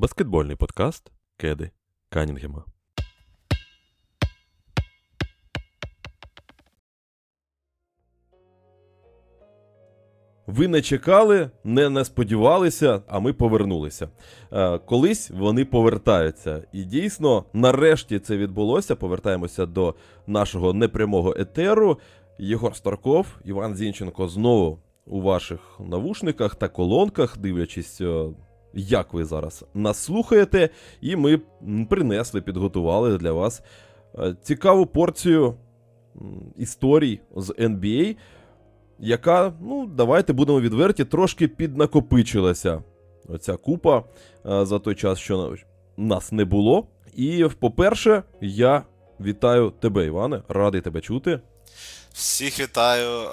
Баскетбольний подкаст Кеди Канінгема. Ви не чекали, не, не сподівалися, а ми повернулися. Е, колись вони повертаються. І дійсно, нарешті це відбулося. Повертаємося до нашого непрямого етеру. Єгор Старков, Іван Зінченко знову у ваших навушниках та колонках, дивлячись, е, як ви зараз нас слухаєте. І ми принесли, підготували для вас е, цікаву порцію історій з NBA яка, ну, давайте будемо відверті, трошки піднакопичилася. Оця купа за той час, що нас не було. І, по-перше, я вітаю тебе, Іване, радий тебе чути. Всіх вітаю.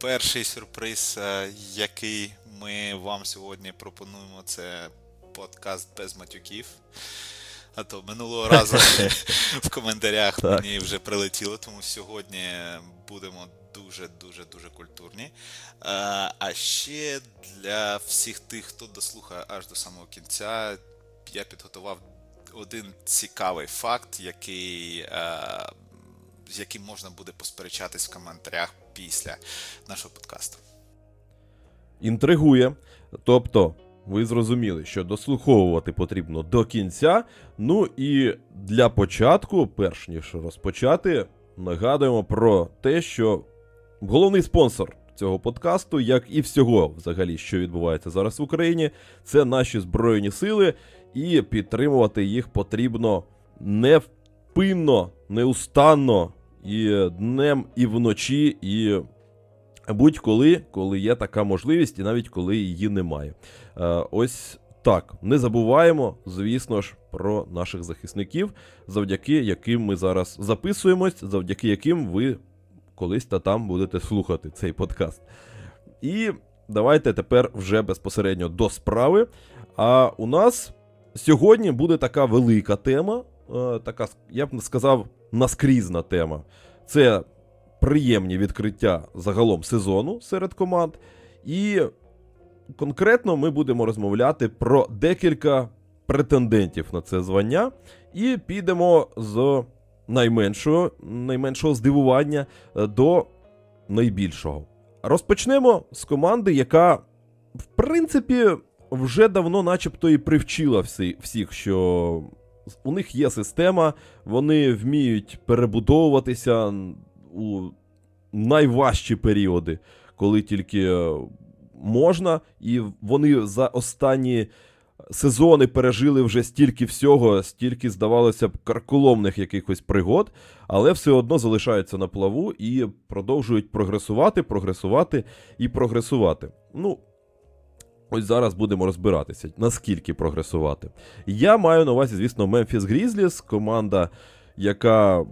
Перший сюрприз, який ми вам сьогодні пропонуємо, це подкаст без матюків. А то минулого разу в коментарях мені вже прилетіло, тому сьогодні будемо дуже-дуже дуже культурні. А а ще для всіх тих, хто дослухає аж до самого кінця, я підготував один цікавий факт, який, з яким можна буде посперечатись в коментарях після нашого подкасту. Інтригує. Тобто. Ви зрозуміли, що дослуховувати потрібно до кінця. Ну і для початку, перш ніж розпочати, нагадуємо про те, що Головний спонсор цього подкасту, як і всього, взагалі, що відбувається зараз в Україні, це наші Збройні Сили, і підтримувати їх потрібно невпинно, неустанно, і днем, і вночі, і будь-коли, коли є така можливість, і навіть коли її немає. Е, ось так, не забуваємо, звісно ж, про наших захисників, завдяки яким ми зараз записуємось, завдяки яким ви колись та там будете слухати цей подкаст. І давайте тепер вже безпосередньо до справи. А у нас сьогодні буде така велика тема, е, така, я б сказав, наскрізна тема. Це приємні відкриття загалом сезону серед команд. І конкретно ми будемо розмовляти про декілька претендентів на це звання. І підемо з найменшого, найменшого здивування е, до найбільшого. Розпочнемо з команди, яка, в принципі, вже давно, начебто, і привчила всі, всіх, що у них є система, вони вміють перебудовуватися у найважчі періоди, коли тільки е, можна, і вони за останні сезони пережили вже стільки всього, стільки, здавалося б, карколомних якихось пригод, але все одно залишаються на плаву і продовжують прогресувати, прогресувати і прогресувати. Ну, ось зараз будемо розбиратися, наскільки прогресувати. Я маю на увазі, звісно, Мемфіс Грізліс, команда, яка.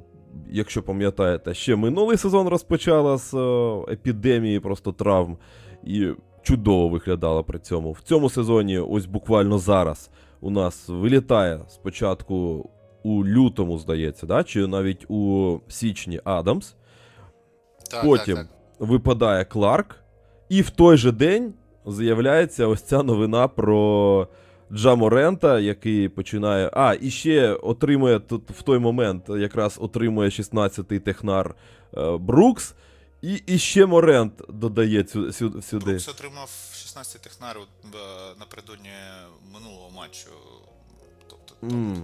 Якщо пам'ятаєте, ще минулий сезон розпочала з е, епідемії просто травм. І чудово виглядала при цьому. В цьому сезоні, ось буквально зараз, у нас вилітає спочатку у лютому, здається, да? чи навіть у січні Адамс. Так, Потім так, так. випадає Кларк, і в той же день з'являється ось ця новина про. Джаморента, який починає. А, і ще отримує тут в той момент якраз отримує 16-й технар е, Брукс. І і ще Морент додає цю, сюди. Брукс отримав 16 технарів е, напередодні минулого матчу. Тобто. Mm.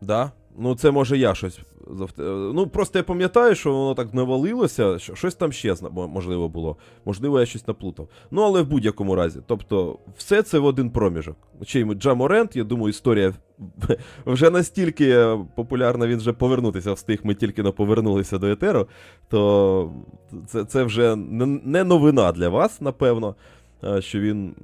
Да? Ну, це може я щось. Ну, просто я пам'ятаю, що воно так навалилося, що щось там ще можливо було. Можливо, я щось наплутав. Ну, але в будь-якому разі. Тобто, все це в один проміжок. Чи й Джаморент, я думаю, історія вже настільки популярна, він вже повернутися встиг, ми тільки не повернулися до Етеру, то це це вже не новина для вас, напевно, що він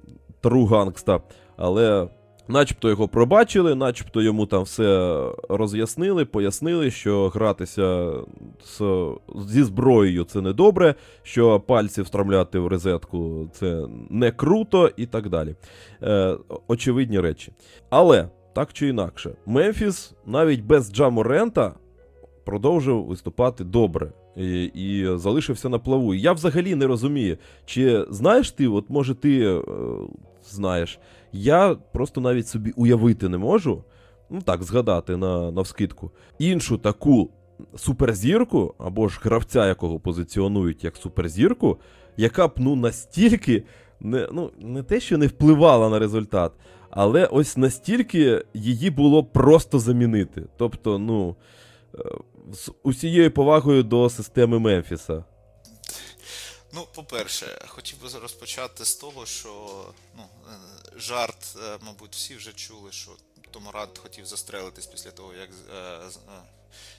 тру гангста. Але Начебто його пробачили, начебто йому там все роз'яснили, пояснили, що гратися з, зі зброєю це не добре, що пальці встромляти в розетку це не круто і так далі. Е, Очевидні речі. Але так чи інакше, Мемфіс навіть без Джаморента продовжив виступати добре. І і залишився на плаву. Я взагалі не розумію, чи знаєш ти, от може ти е, знаєш, Я просто навіть собі уявити не можу, ну так, згадати на, навскидку, іншу таку суперзірку, або ж гравця, якого позиціонують як суперзірку, яка б ну настільки не, ну, не те, що не впливала на результат, але ось настільки її було просто замінити. Тобто, ну, е, з усією повагою до системи Мемфіса. Ну, по-перше, хотів би розпочати з того, що ну, е, жарт, е, мабуть, всі вже чули, що Том Рад хотів застрелитись після того, як е,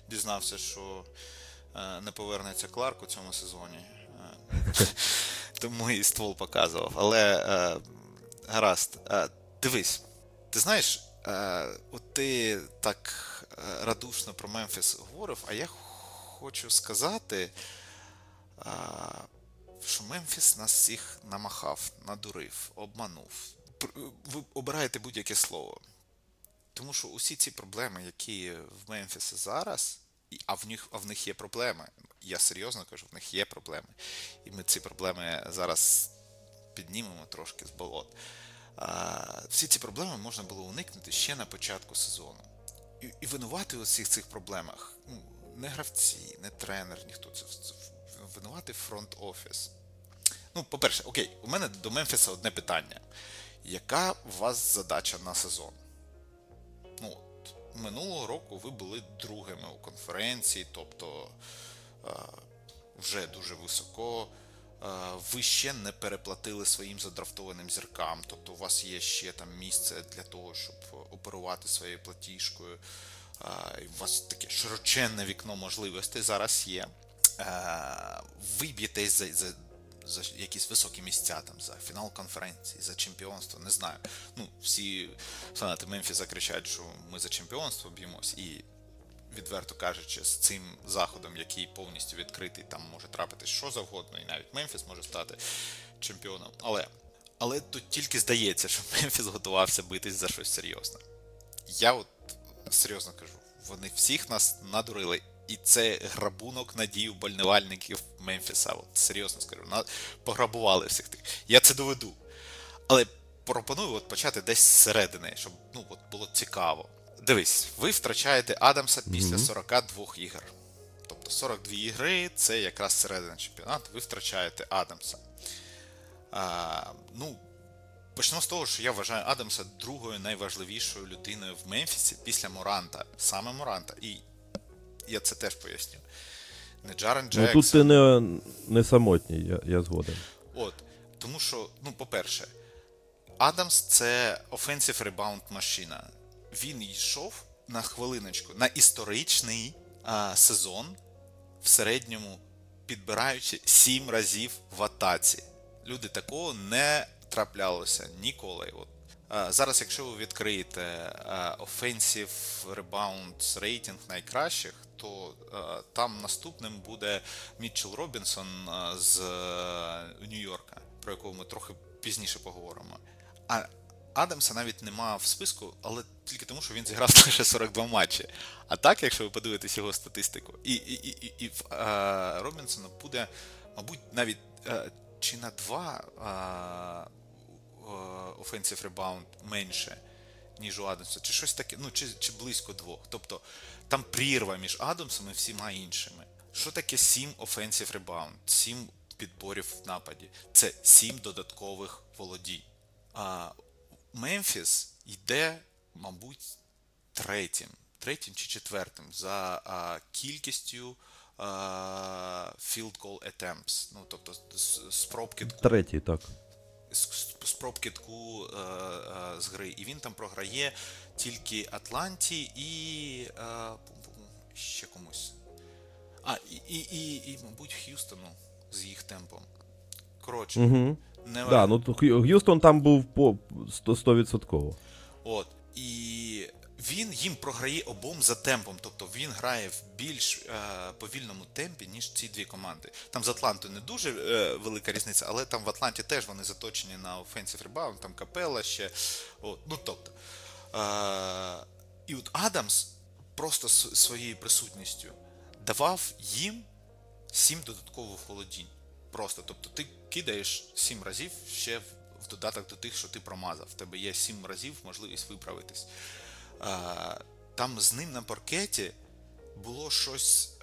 дізнався, що не повернеться Кларк у цьому сезоні. Тому і ствол показував. Але гаразд, дивись, ти знаєш, от ти так радушно про Мемфіс говорив, а я хочу сказати. Що Мемфіс нас всіх намахав, надурив, обманув. Ви обираєте будь-яке слово. Тому що усі ці проблеми, які в Мемфісі зараз, а в них, а в них є проблеми. Я серйозно кажу, в них є проблеми. І ми ці проблеми зараз піднімемо трошки з болот. А, всі ці проблеми можна було уникнути ще на початку сезону. І, і винувати у всіх цих проблемах ну, не гравці, не тренер, ніхто це, винувати фронт-офіс. Ну, по-перше, окей, у мене до Мемфіса одне питання. Яка у вас задача на сезон? Ну, от, минулого року ви були другими у конференції, тобто е, вже дуже високо. Е, ви ще не переплатили своїм задрафтованим зіркам, тобто у вас є ще там місце для того, щоб оперувати своєю платіжкою. Е, у вас таке широченне вікно можливостей зараз є. Ви б'єтесь за, за, якісь високі місця, там, за фінал конференції, за чемпіонство, не знаю. Ну, всі фанати Мемфіса кричать, що ми за чемпіонство б'ємось, і відверто кажучи, з цим заходом, який повністю відкритий, там може трапитись що завгодно, і навіть Мемфіс може стати чемпіоном. Але, але тут тільки здається, що Мемфіс готувався битись за щось серйозне. Я от серйозно кажу, вони всіх нас надурили. І це грабунок надій вболівальників Мемфіса. От серйозно скажу, пограбували всіх тих. Я це доведу. Але пропоную от почати десь зсередини, щоб ну, от було цікаво. Дивись, ви втрачаєте Адамса після 42 ігор. Тобто 42 ігри це якраз середина чемпіонату, ви втрачаєте Адамса. А, ну, Почнемо з того, що я вважаю Адамса другою найважливішою людиною в Мемфісі після Моранта, саме Моранта. І я це теж поясню. Не Джарен Ну тут ти не, не самотній, я, я згоден. От. Тому що, ну, по-перше, Адамс це offensive rebound машина. Він йшов на хвилиночку на історичний а, сезон в середньому підбираючи 7 разів в атаці. Люди такого не траплялося ніколи. От. А, зараз, якщо ви відкриєте а, offensive rebounds рейтинг найкращих, то там наступним буде Мітчел Робінсон з е, Нью-Йорка, про якого ми трохи пізніше поговоримо. А Адамса навіть нема в списку, але тільки тому, що він зіграв лише 42 матчі. А так, якщо ви подивитесь його статистику, і, і, і, і, в е, Робінсона буде, мабуть, навіть е, чи на два е, offensive rebound менше, ніж у Адамса, чи щось таке, ну, чи, чи близько двох. Тобто там прірва між Адамсом і всіма іншими. Що таке 7 offensive rebound? 7 підборів в нападі. Це 7 додаткових володінь. А Мемфіс йде, мабуть, третім, третім чи четвертим за а, кількістю а, field goal attempts, ну тобто спроб Третій, так. З- спроб е, е, з гри. І він там програє тільки Атланті і е, ще комусь. А, і, і, і, і, мабуть, Х'юстону з їх темпом. Коротше, Угу. не Да, ну Х'юстон там був по 100%. 100%. От. І він їм програє обом за темпом. Тобто він грає в більш е, повільному темпі, ніж ці дві команди. Там з Атлантою не дуже е, велика різниця, але там в Атланті теж вони заточені на offensive rebound, там капела ще. От. Ну тобто. Е, і от Адамс просто своєю присутністю давав їм сім додаткових володінь. Просто. Тобто ти кидаєш сім разів ще в додаток до тих, що ти промазав. В тебе є 7 разів можливість виправитись. Там з ним на паркеті було щось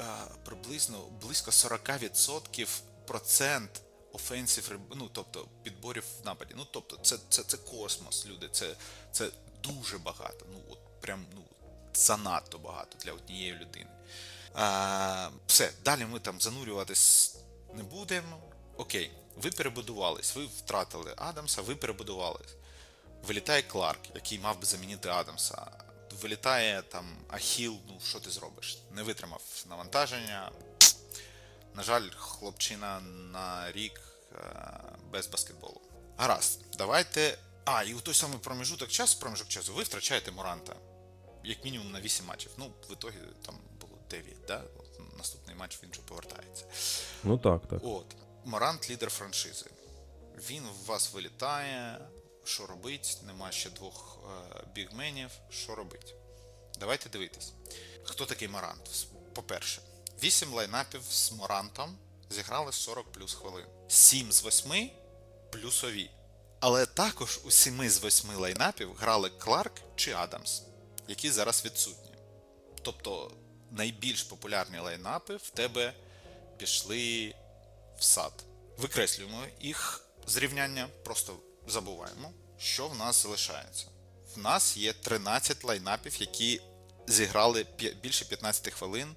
приблизно близько 40% процент офенсів, ну тобто підборів в нападі. Ну тобто, це це, це космос, люди. Це це дуже багато. Ну от прям ну занадто багато для однієї людини. А, Все, далі ми там занурюватись не будемо. Окей, ви перебудувались, ви втратили Адамса, ви перебудувались. Вилітає Кларк, який мав би замінити Адамса. Вилітає там Ахіл, ну що ти зробиш? Не витримав навантаження. На жаль, хлопчина на рік е, без баскетболу. Гаразд, давайте. А, і у той самий проміжуток часу, проміжок часу, ви втрачаєте Моранта. Як мінімум на 8 матчів. Ну, в ітогі там було 9, да? От Наступний матч він вже повертається. Ну так, так. От. Морант лідер франшизи. Він в вас вилітає. Що робить? Нема ще двох е, бігменів. Що робить? Давайте дивитись. Хто такий Морант? По-перше, 8 лайнапів з Морантом зіграли 40 плюс хвилин. 7 з 8 плюсові. Але також у 7 з 8 лайнапів грали Кларк чи Адамс, які зараз відсутні. Тобто найбільш популярні лайнапи в тебе пішли в сад. Викреслюємо їх зрівняння, просто забуваємо, що в нас залишається. В нас є 13 лайнапів, які зіграли більше 15 хвилин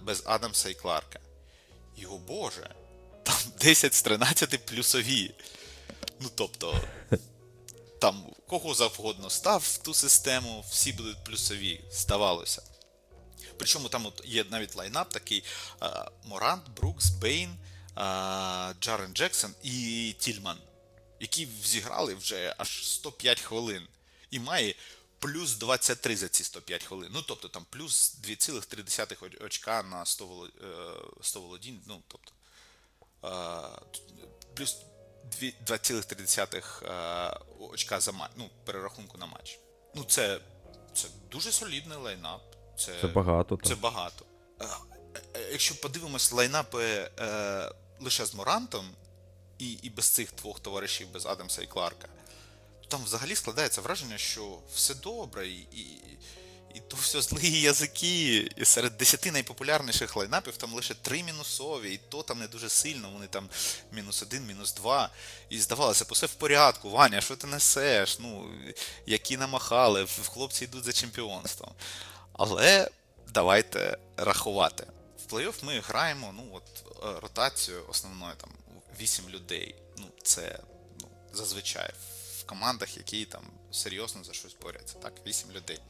без Адамса і Кларка. І о Боже, там 10 з 13 плюсові. Ну тобто, там кого завгодно став в ту систему, всі будуть плюсові, здавалося. Причому там от є навіть лайнап такий: Морант, Брукс, Бейн, Джарен Джексон і Тільман, які зіграли вже аж 105 хвилин. І має плюс 23 за ці 105 хвилин. Ну, тобто там плюс 2,3 очка на 100 100 володінь. Ну, тобто, плюс 2,3 очка за матч, ну, перерахунку на матч. Ну, це, це дуже солідний лайнап. Це, це багато. Це так. багато. Якщо подивимось лайнапи е, лише з Морантом і і без цих двох товаришів, без Адамса і Кларка, там взагалі складається враження, що все добре, і і, і то все злі язики. І серед десяти найпопулярніших лайнапів там лише три мінусові, і то там не дуже сильно, вони там мінус один, мінус два. І здавалося, все в порядку, Ваня, що ти несеш? Ну, які намахали, хлопці йдуть за чемпіонством. Але давайте рахувати. В плей-офф ми граємо ну, от, ротацію основною там 8 людей. Ну, це ну, зазвичай в командах, які там серйозно за щось борються. Так, 8 людей.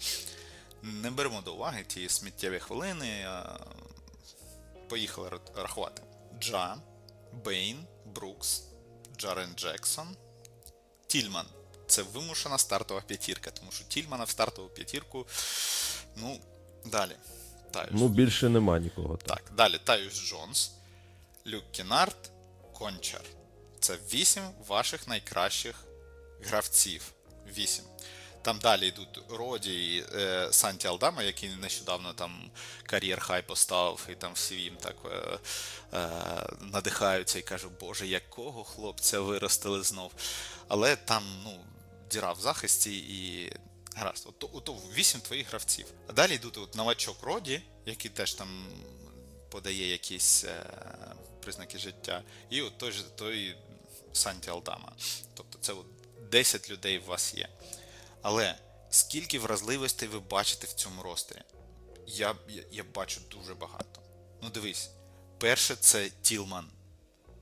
Не беремо до уваги ті сміттєві хвилини. Поїхали рахувати. Джа, Бейн, Брукс, Джарен Джексон, Тільман. Це вимушена стартова п'ятірка, тому що Тільмана в стартову п'ятірку. Ну, далі. Таюс. Ну, більше нема нікого. Так, далі Таюс Джонс, Люк Кінард, Кончар. Це вісім ваших найкращих гравців. Вісім. Там далі йдуть Роді і е, Санті Алдама, який нещодавно там кар'єр хай поставив, і там всі їм так е, е, надихаються і кажуть, Боже, якого хлопця виростили знов. Але там, ну, діра в захисті і. Гаразд, ото, ото 8 твоїх гравців. А далі йдуть от новачок Роді, який теж там подає якісь е, признаки життя, і от той той Санті Алдама. Тобто це от 10 людей у вас є. Але скільки вразливостей ви бачите в цьому ростері? Я, я, я бачу дуже багато. Ну, дивись, перше, це Тілман.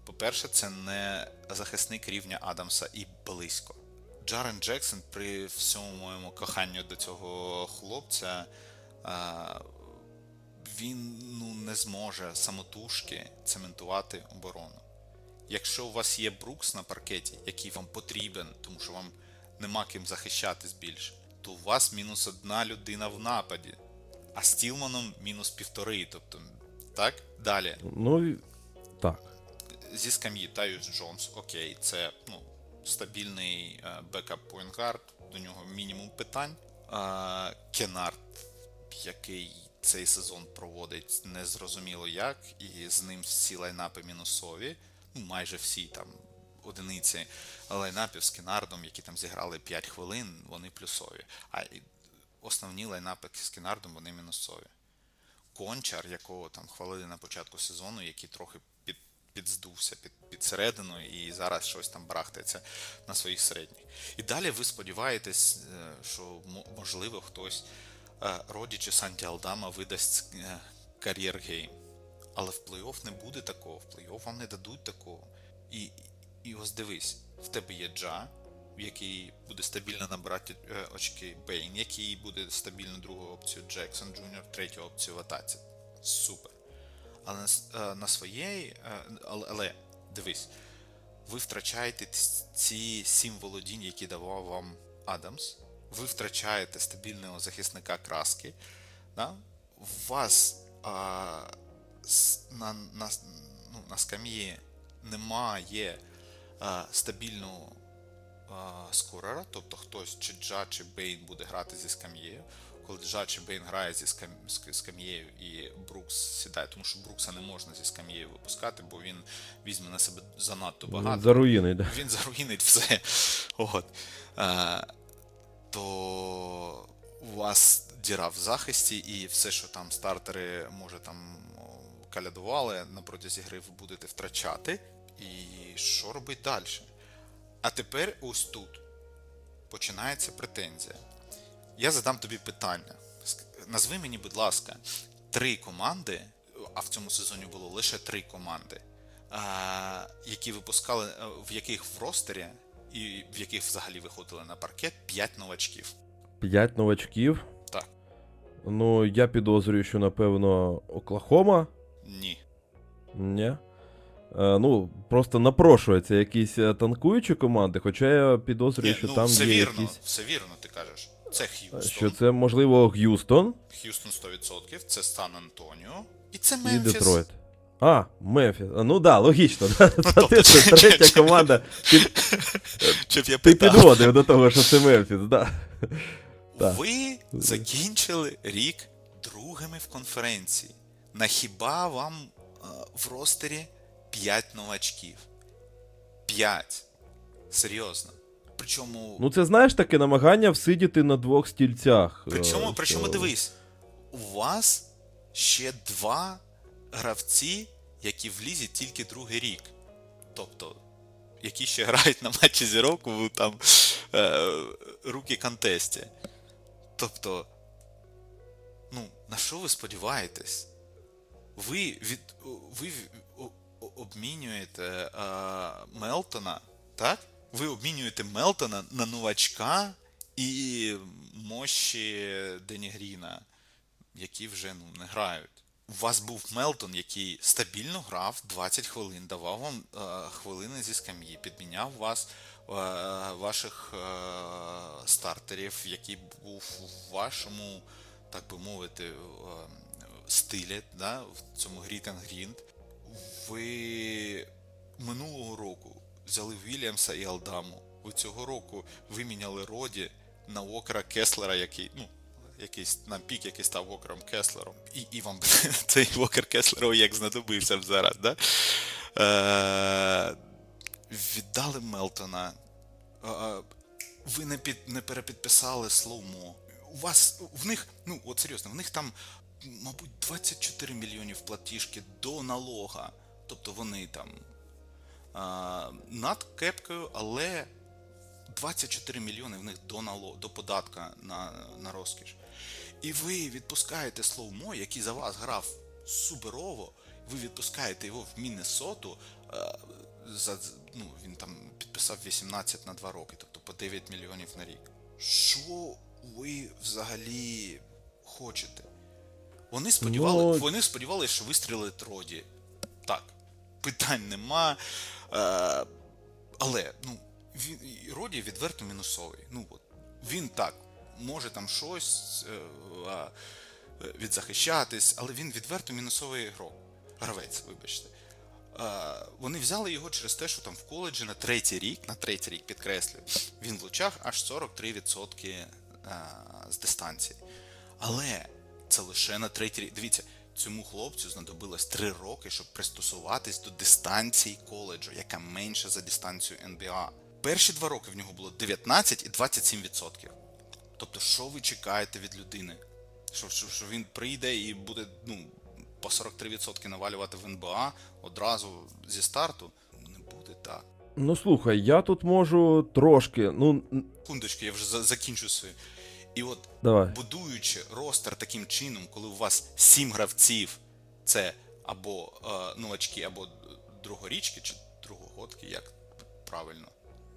По-перше, це не захисник рівня Адамса і близько. Джарен Джексон при всьому моєму коханню до цього хлопця, він ну, не зможе самотужки цементувати оборону. Якщо у вас є Брукс на паркеті, який вам потрібен, тому що вам нема ким захищатись більше, то у вас мінус одна людина в нападі, а з Тілманом мінус півтори. Тобто, так? Далі. Ну, так. Зі скам'ї Тайус Джонс, окей, це ну, стабільний backup point guard, до нього мінімум питань. Кенард, який цей сезон проводить незрозуміло як, і з ним всі лайнапи мінусові. Ну, майже всі там одиниці лайнапів з Кінардом, які там зіграли 5 хвилин, вони плюсові. А основні лайнапи з Кінардом вони мінусові. Кончар, якого там хвалили на початку сезону, який трохи під, підздувся під, під середину і зараз щось там барахтається на своїх середніх. І далі ви сподіваєтесь, е, що можливо хтось е, Роді Санті Алдама видасть е, кар'єр гейм. Але в плей-офф не буде такого, в плей-офф вам не дадуть такого. І, і ось дивись, в тебе є Джа, який буде стабільно набирати е, очки Бейн, який буде стабільно другу опцію Джексон Джуніор, третю опцію в атаці. Супер. Але на, своєї, але, але дивись, ви втрачаєте ці сім володінь, які давав вам Адамс. Ви втрачаєте стабільного захисника краски. Да? У вас а, на, на, ну, на скам'ї немає а, стабільного а, скорера, тобто хтось чи Джа, чи Бейн буде грати зі скам'єю. Коли Джа чи Бейн грає зі скам'єю і Брукс сідає, тому що Брукса не можна зі скам'єю випускати, бо він візьме на себе занадто багато Заруїний, да. він заруїнить все. От. То у вас діра в захисті, і все, що там стартери, може, там калядували на протязі гри, ви будете втрачати. І що робить далі? А тепер ось тут починається претензія. Я задам тобі питання. Назви мені, будь ласка, три команди, а в цьому сезоні було лише три команди, які випускали, е, в яких в ростері і в яких взагалі виходили на паркет 5 новачків. П'ять новачків. Так. Ну, я підозрюю, що напевно Оклахома. Ні. Ні. Е, ну, просто напрошуються якісь е, танкуючі команди, хоча я підозрюю, Ні, що ну, там все є вірно, якісь. все вірно, ти кажеш. Це Х'юстон. Що це, можливо, Г'юстон Х'юстон 100%, це Сан Антоніо. І це і Детройт. А, Мемфіс. А, Ну да, логічно. Тобто, Це третя команда. Ти, Щоб я ти підводив до того, що це Мемфіс, да. Так. Ви закінчили рік другими в конференції. На хіба вам е, в ростері 5 новачків? 5. Серйозно. Причому, Ну, це знаєш таке намагання всидіти на двох стільцях. причому, Е, причому дивись, у вас ще два гравці, які в лізі тільки другий рік. Тобто, які ще грають на матчі зірок у там е, руки контесті. Тобто, ну, на що ви сподіваєтесь? Ви від ви обмінюєте е, Мелтона, так? Ви обмінюєте Мелтона на новачка і мощі Дені Гріна, які вже ну, не грають. У вас був Мелтон, який стабільно грав 20 хвилин, давав вам е, хвилини зі скам'ї, підміняв вас, е, ваших е, стартерів, який був у вашому, так би мовити, стилі, да, в цьому Grit and Grind. Ви минулого року взяли Вільямса і Алдаму. Ви цього року виміняли Роді на Вокера Кеслера, який, ну, якийсь на пік, який став Вокером Кеслером. І, і вам цей Вокер Кеслеров як знадобився б зараз, да? Е, віддали Мелтона. Е, ви не, під, не перепідписали Слоумо. У вас в них, ну от серйозно, в них там, мабуть, 24 мільйонів платіжки до налога. Тобто вони там а, над кепкою, але 24 мільйони в них до нало, до податка на, на розкіш. І ви відпускаєте Слоумо, який за вас грав суперово, ви відпускаєте його в Міннесоту. е, За, ну, він там підписав 18 на 2 роки, тобто по 9 мільйонів на рік. Що ви взагалі хочете? Вони сподівали, Ну- вони сподівалися, що вистрілить Роді. Так, питань нема. Е, але ну, він, Роді відверто мінусовий. Ну, от, він так, може там щось е, відзахищатись, але він відверто мінусовий ігрок. Гравець, вибачте. Вони взяли його через те, що там в коледжі на третій рік, на третій рік підкреслюю, він влучав аж 43% е, з дистанції. Але це лише на третій рік. Дивіться, цьому хлопцю знадобилось 3 роки, щоб пристосуватись до дистанції коледжу, яка менша за дистанцію НБА. Перші два роки в нього було 19 і 27%. Тобто, що ви чекаєте від людини? Що, що, що він прийде і буде ну, по 43% навалювати в НБА одразу зі старту? Не буде так. Ну слухай, я тут можу трошки. Ну, Секундочку, я вже за- закінчу свою. І от давай. будуючи ростер таким чином, коли у вас сім гравців, це або е, новачки, або другорічки, чи другогодки, як правильно.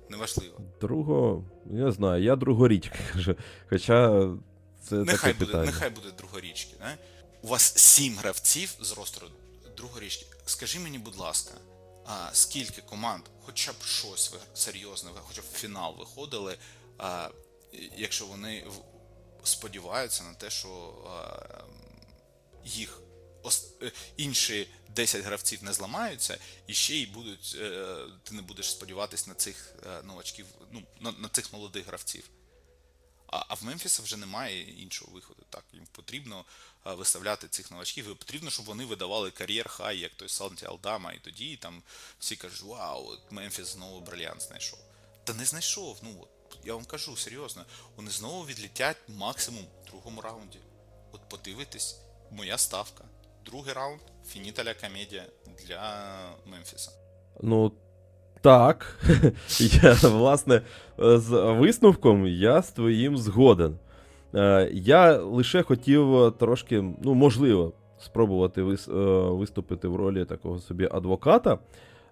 Неважливо. Друго, я знаю, я другорічка кажу. Хоча це Нехай таке буде, питання. нехай буде другорічки. Не? У вас сім гравців з ростеру другорічки. Скажи мені, будь ласка, а скільки команд, хоча б щось серйозне, хоча б в фінал виходили, а, якщо вони сподіваються на те, що а, їх інші 10 гравців не зламаються, і ще й будуть, е, ти не будеш сподіватись на цих е, новачків, ну, на, на цих молодих гравців. А, в Мемфіса вже немає іншого виходу. Так, їм потрібно виставляти цих новачків, і потрібно, щоб вони видавали кар'єр хай, як той Санті Алдама, і тоді там всі кажуть, вау, Мемфіс знову брильянт знайшов. Та не знайшов. Ну от я вам кажу серйозно, вони знову відлітять максимум в другому раунді. От подивитись, моя ставка. Другий раунд фініталя комедія для Мемфіса. Ну, так. я, власне, з висновком я з твоїм згоден. Е, Я лише хотів е, трошки, ну, можливо, спробувати е, виступити в ролі такого собі адвоката.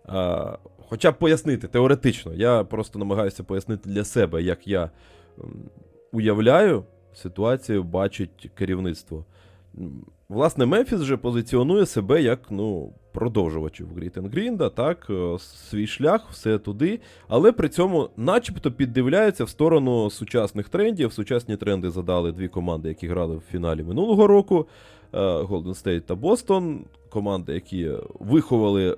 Е, Хоча б пояснити теоретично. Я просто намагаюся пояснити для себе, як я уявляю ситуацію, бачить керівництво. Власне, Мемфіс вже позиціонує себе як ну, продовжувачів Грітен Грінда, так, е, свій шлях, все туди, але при цьому, начебто, піддивляються в сторону сучасних трендів. Сучасні тренди задали дві команди, які грали в фіналі минулого року: Golden State та Бостон. Команди, які виховали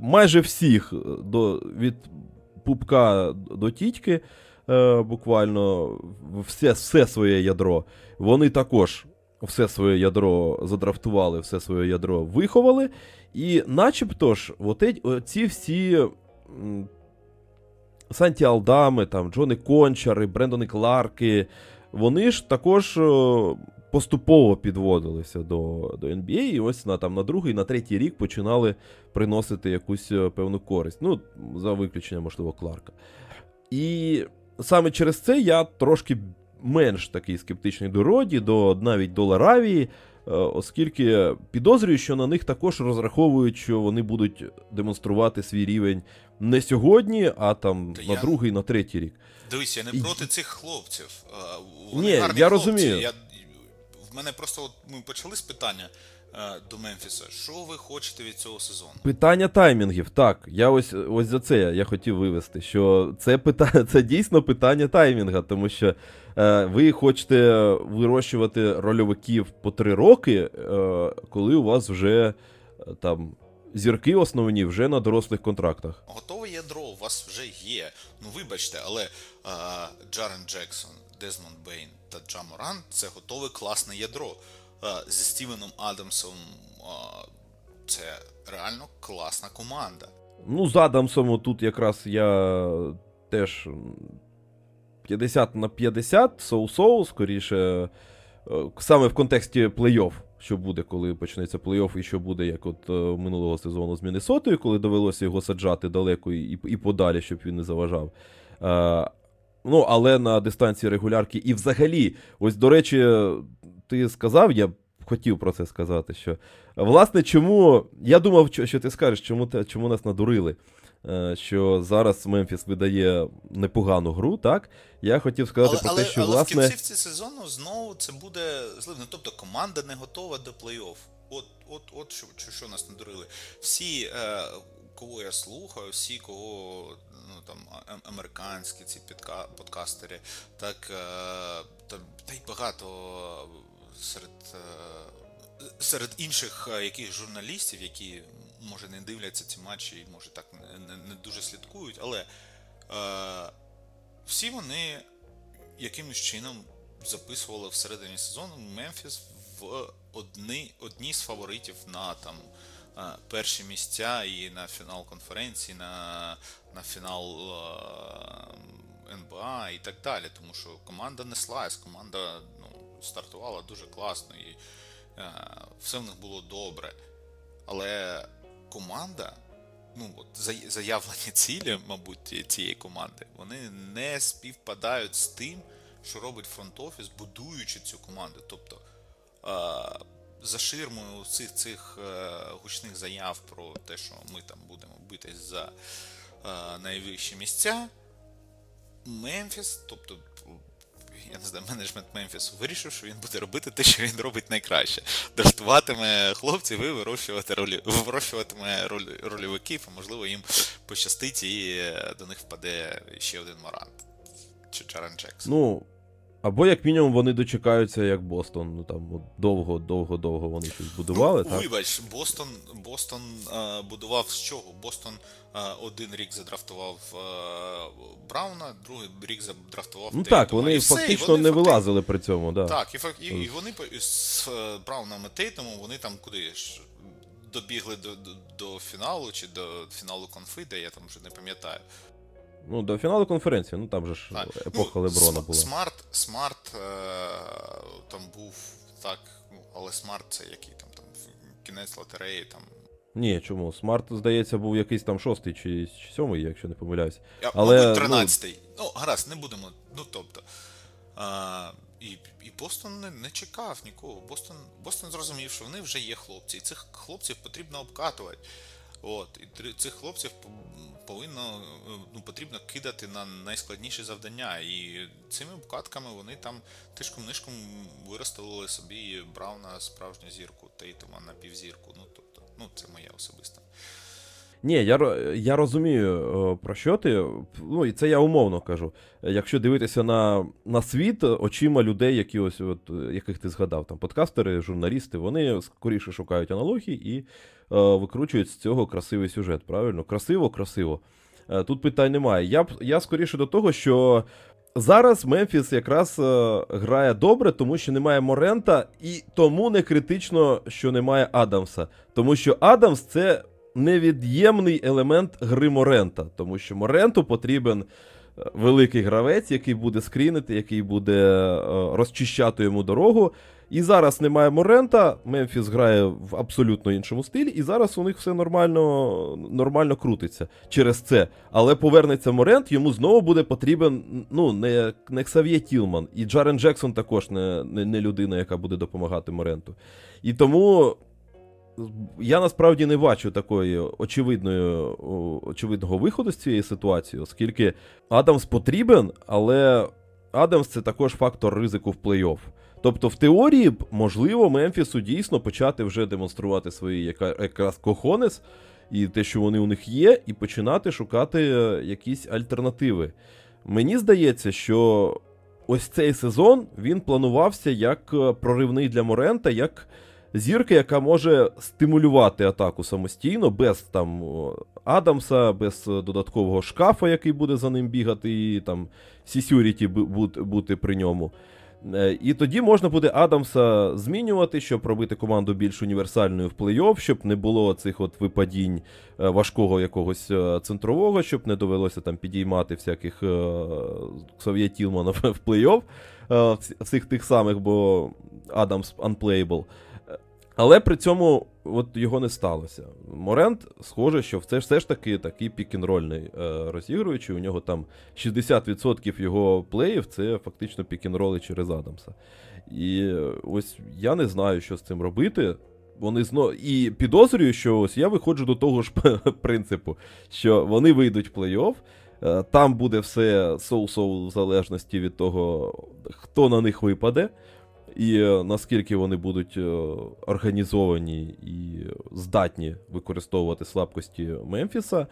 майже всіх е, до, від пупка до тітьки, е, буквально все, все своє ядро. Вони також все своє ядро задрафтували, все своє ядро виховали. І начебто ж, е- ці всі Санті Алдами, там, Джони Кончари, Брендони Кларки, вони ж також е, поступово підводилися до, до NBA, і ось на, там, на другий, на третій рік починали приносити якусь е, певну користь. Ну, за виключенням, можливо, Кларка. І саме через це я трошки менш такий скептичний до Роді, до навіть до Ларавії, е, оскільки підозрюю, що на них також розраховують, що вони будуть демонструвати свій рівень не сьогодні, а там Та на я- другий, на третій рік. Дивись, я не І- проти цих хлопців. Вони Ні, я хлопці. розумію. Я, в мене просто от ми почали з питання е, до Мемфіса. Що ви хочете від цього сезону? Питання таймінгів. Так, я ось ось за це я, хотів вивести, що це питання, це дійсно питання таймінга, тому що е, ви хочете вирощувати рольовиків по три роки, е, коли у вас вже е, там зірки основні вже на дорослих контрактах. Готове ядро у вас вже є. Ну вибачте, але е, Джарен Джексон, Дезмонд Бейн та Джа Моран це готове класне ядро. Е, зі Стівеном Адамсом е, це реально класна команда. Ну, з Адамсом тут якраз я теж 50 на 50, соу-соу, скоріше, е, саме в контексті плей-офф, що буде, коли почнеться плей-офф, і що буде, як от минулого сезону з Міннесотою, коли довелося його саджати далеко і, і подалі, щоб він не заважав. Е, ну, але на дистанції регулярки і взагалі, ось, до речі, ти сказав, я хотів про це сказати, що Власне, чому. Я думав, що, ти скажеш, чому, чому нас надурили. е, Що зараз Мемфіс видає непогану гру, так? Я хотів сказати але, про але, те, що але власне. в кінці сезону знову це буде злив. Ну, тобто команда не готова до плей-офф. От, от, от що, що, що нас надурили. Всі, е, кого я слухаю, всі, кого ну, там, американські ці підка, подкастери, так е, та, та й багато серед. Е, Серед інших е, яких журналістів, які може не дивляться ці матчі і може так не, не, дуже слідкують, але е, всі вони якимось чином записували всередині сезону Мемфіс в одні, одні з фаворитів на там е, перші місця і на фінал конференції, на, на фінал е, НБА і так далі. Тому що команда неслась, команда стартувала дуже класно і е, все в них було добре. Але команда, ну от заявлені цілі, мабуть, цієї команди, вони не співпадають з тим, що робить фронт-офіс, будуючи цю команду. Тобто е, за ширмою цих цих е, гучних заяв про те, що ми там будемо битись за найвищі місця. Мемфіс, тобто, я не знаю, менеджмент Мемфісу вирішив, що він буде робити те, що він робить найкраще. Драфтуватиме хлопців і вирощувати ролі, вирощуватиме роль, рольовиків, а можливо їм пощастить і е, до них впаде ще один Морант. Чи Джарен Джексон. Ну, або як мінімум вони дочекаються, як Бостон. Ну там довго, довго, довго вони щось будували. ну, так? Вибач, Бостон, Бостон е, будував з чого? Бостон е, один рік задрафтував е, Брауна, другий рік задрафтував Ну Тейтума. так, вони І все, і фактично вони не факти- вилазили при цьому, да. Так, і, і, і вони з Брауном і Тейтумом, вони там куди ж добігли до, до, до фіналу чи до фіналу конфи, де я там вже не пам'ятаю. Ну, до фіналу конференції, ну там же ж Так, епоха ну, Леброна См- була. Смарт, Смарт е, там був так, ну, але Смарт це який там, там кінець лотереї, там. Ні, чому? Смарт, здається, був якийсь там шостий чи, чи сьомий, якщо не помиляюсь. Я, Але, мабуть, 13-й. Ну, гаразд, не будемо. Ну, тобто. А, і, і Бостон не, не чекав нікого. Бостон, Бостон зрозумів, що вони вже є хлопці, і цих хлопців потрібно обкатувати. От, і цих хлопців повинно е, ну, потрібно кидати на найскладніші завдання. І цими катками вони там тишком-нишком виростили собі Брауна справжню зірку, Тейтума на півзірку. Ну, тобто, ну, це моє особисте. Ні, я, я розумію, е, про що ти. Ну, і це я умовно кажу. Якщо дивитися на, на світ очима людей, які ось, от, яких ти згадав, там подкастери, журналісти, вони скоріше шукають аналогії і е, викручують з цього красивий сюжет. Правильно? Красиво, красиво. Е, тут питань немає. Я, я скоріше до того, що. Зараз Мемфіс якраз е, грає добре, тому що немає Морента, і тому не критично, що немає Адамса. Тому що Адамс це невід'ємний елемент гри Морента, тому що Моренту потрібен е, великий гравець, який буде скрінити, який буде е, розчищати йому дорогу. І зараз немає Морента, Мемфіс грає в абсолютно іншому стилі, і зараз у них все нормально, нормально крутиться через це. Але повернеться Морент, йому знову буде потрібен ну, не, не Ксав'є Тілман. І Джарен Джексон також не, не, не людина, яка буде допомагати Моренту. І тому я насправді не бачу такої очевидної, очевидного виходу з цієї ситуації, оскільки Адамс потрібен, але Адамс це також фактор ризику в плей-офф. Тобто, в теорії можливо, Мемфісу дійсно почати вже демонструвати свої якраз кохонес і те, що вони у них є, і починати шукати е, якісь альтернативи. Мені здається, що ось цей сезон він планувався як е, проривний для Морента, як зірка, яка може стимулювати атаку самостійно, без там Адамса, без е, додаткового шкафа, який буде за ним бігати, і там Сісюріті бути, при ньому. Е, І тоді можна буде Адамса змінювати, щоб робити команду більш універсальною в плей-офф, щоб не було цих от випадінь е, важкого якогось центрового, щоб не довелося там підіймати всяких Совєт в плей-офф, е, всіх тих самих, бо Адамс unplayable. Але при цьому от його не сталося. Морент, схоже, що це все ж таки такий пік-н-рольний е, розігруючий. У нього там 60% його плеїв це фактично пік-н-роли через Адамса. І ось я не знаю, що з цим робити. Вони зно... І підозрюю, що ось я виходжу до того ж принципу, що вони вийдуть в плей-офф. е, Там буде все соу-соу в залежності від того, хто на них випаде, і е, наскільки вони будуть е, організовані і здатні використовувати слабкості Мемфіса.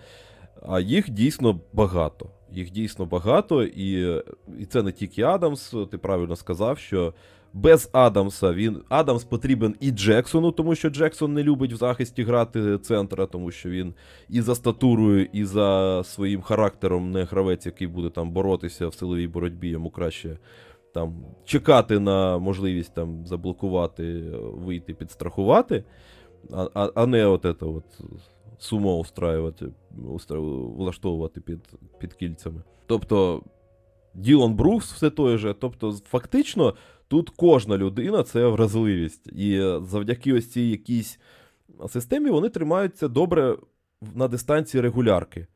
А їх дійсно багато. Їх дійсно багато, і, і це не тільки Адамс. Ти правильно сказав, що без Адамса він Адамс потрібен і Джексону, тому що Джексон не любить в захисті грати центра, тому що він і за статурою, і за своїм характером не гравець, який буде там боротися в силовій боротьбі, йому краще там чекати на можливість там заблокувати, е, вийти, підстрахувати, а, а, а не от це от сумо устраювати, устра... влаштовувати під, під кільцями. Тобто, Ділан Брукс все той же. Тобто, фактично, тут кожна людина це вразливість. І завдяки ось цій якійсь системі вони тримаються добре на дистанції регулярки.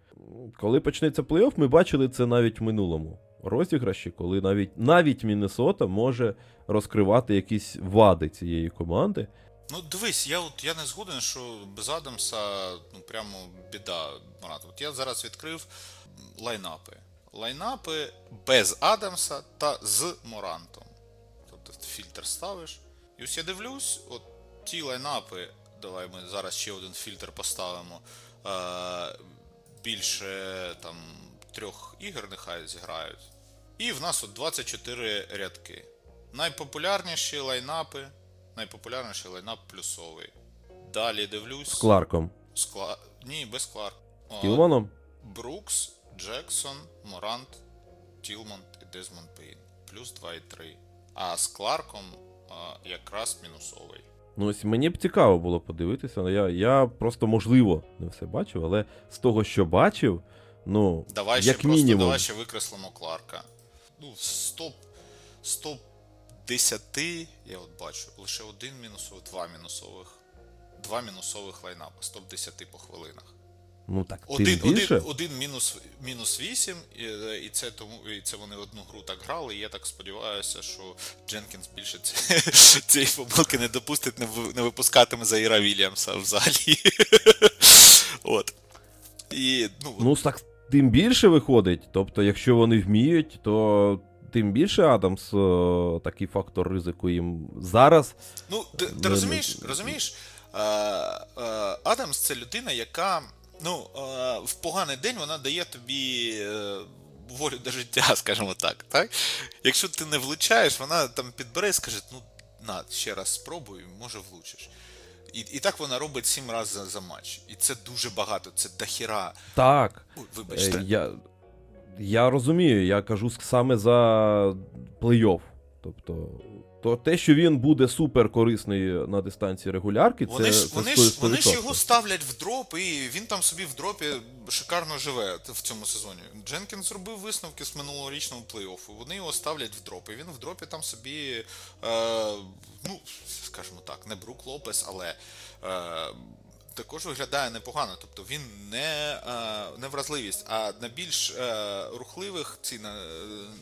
Коли почнеться плей-офф, ми бачили це навіть в минулому розіграші, коли навіть, навіть Міннесота може розкривати якісь вади цієї команди. Ну, дивись, я от я не згоден, що без Адамса ну прямо біда. Марат. От я зараз відкрив лайнапи. Лайнапи без Адамса та з Морантом. Тобто фільтр ставиш. І ось я дивлюсь, от ті лайнапи, давай ми зараз ще один фільтр поставимо. Е, більше там трьох ігор нехай зіграють. І в нас от 24 рядки. Найпопулярніші лайнапи. Найпопулярніший лайнап плюсовий. Далі дивлюсь. З Кларком. Скла... Ні, без Кларк. О, Тілманом. Брукс, Джексон, Морант, Тілман і Дезмонд Бейн. Плюс 2 і 3. А з Кларком а, якраз мінусовий. Ну, ось мені б цікаво було подивитися. але Я, я просто, можливо, не все бачив, але з того, що бачив, ну, Давай як ще просто давай ще викреслимо Кларка. Ну, з топ, з топ 10 я от бачу лише один мінусовий, два мінусових. Два мінусових лайнапи з топ 10 по хвилинах. ну так, тим Один, більше. один, один мінус, мінус 8, і, і, це тому, і це вони одну гру так грали. І я так сподіваюся, що Дженкінс більше цієї помилки не допустить, не, ви- не випускатиме Заїра Вільямса взагалі. От. І, ну, Ну, так тим більше виходить. Тобто, якщо вони вміють, то тим більше Адамс е, такий фактор ризику їм зараз. Ну, ти, ти розумієш, розумієш? Е, е, Адамс це людина, яка ну, е, в поганий день вона дає тобі е, волю до життя, скажімо так, так. Якщо ти не влучаєш, вона там підбере і скаже, ну, на, ще раз спробуй, може влучиш. І, і так вона робить сім разів за, за матч. І це дуже багато, це дохіра. Так. Вибачте. Е, Я, я розумію, я кажу саме за плей-офф. Тобто, то те, що він буде супер корисний на дистанції регулярки, це, Вони ж, це вони, 100%. ж, вони ж його ставлять в drop, і він там собі в drop 'і шикарно живе в цьому сезоні. Дженкінс зробив висновки з минулорічного плей-оффу. Вони його ставлять в drop. І він в drop 'і там собі, е, ну, скажімо так, не Брук Лопес, але. Е, також виглядає непогано, тобто він не, е, не вразливість, а на більш е, рухливих, ці на,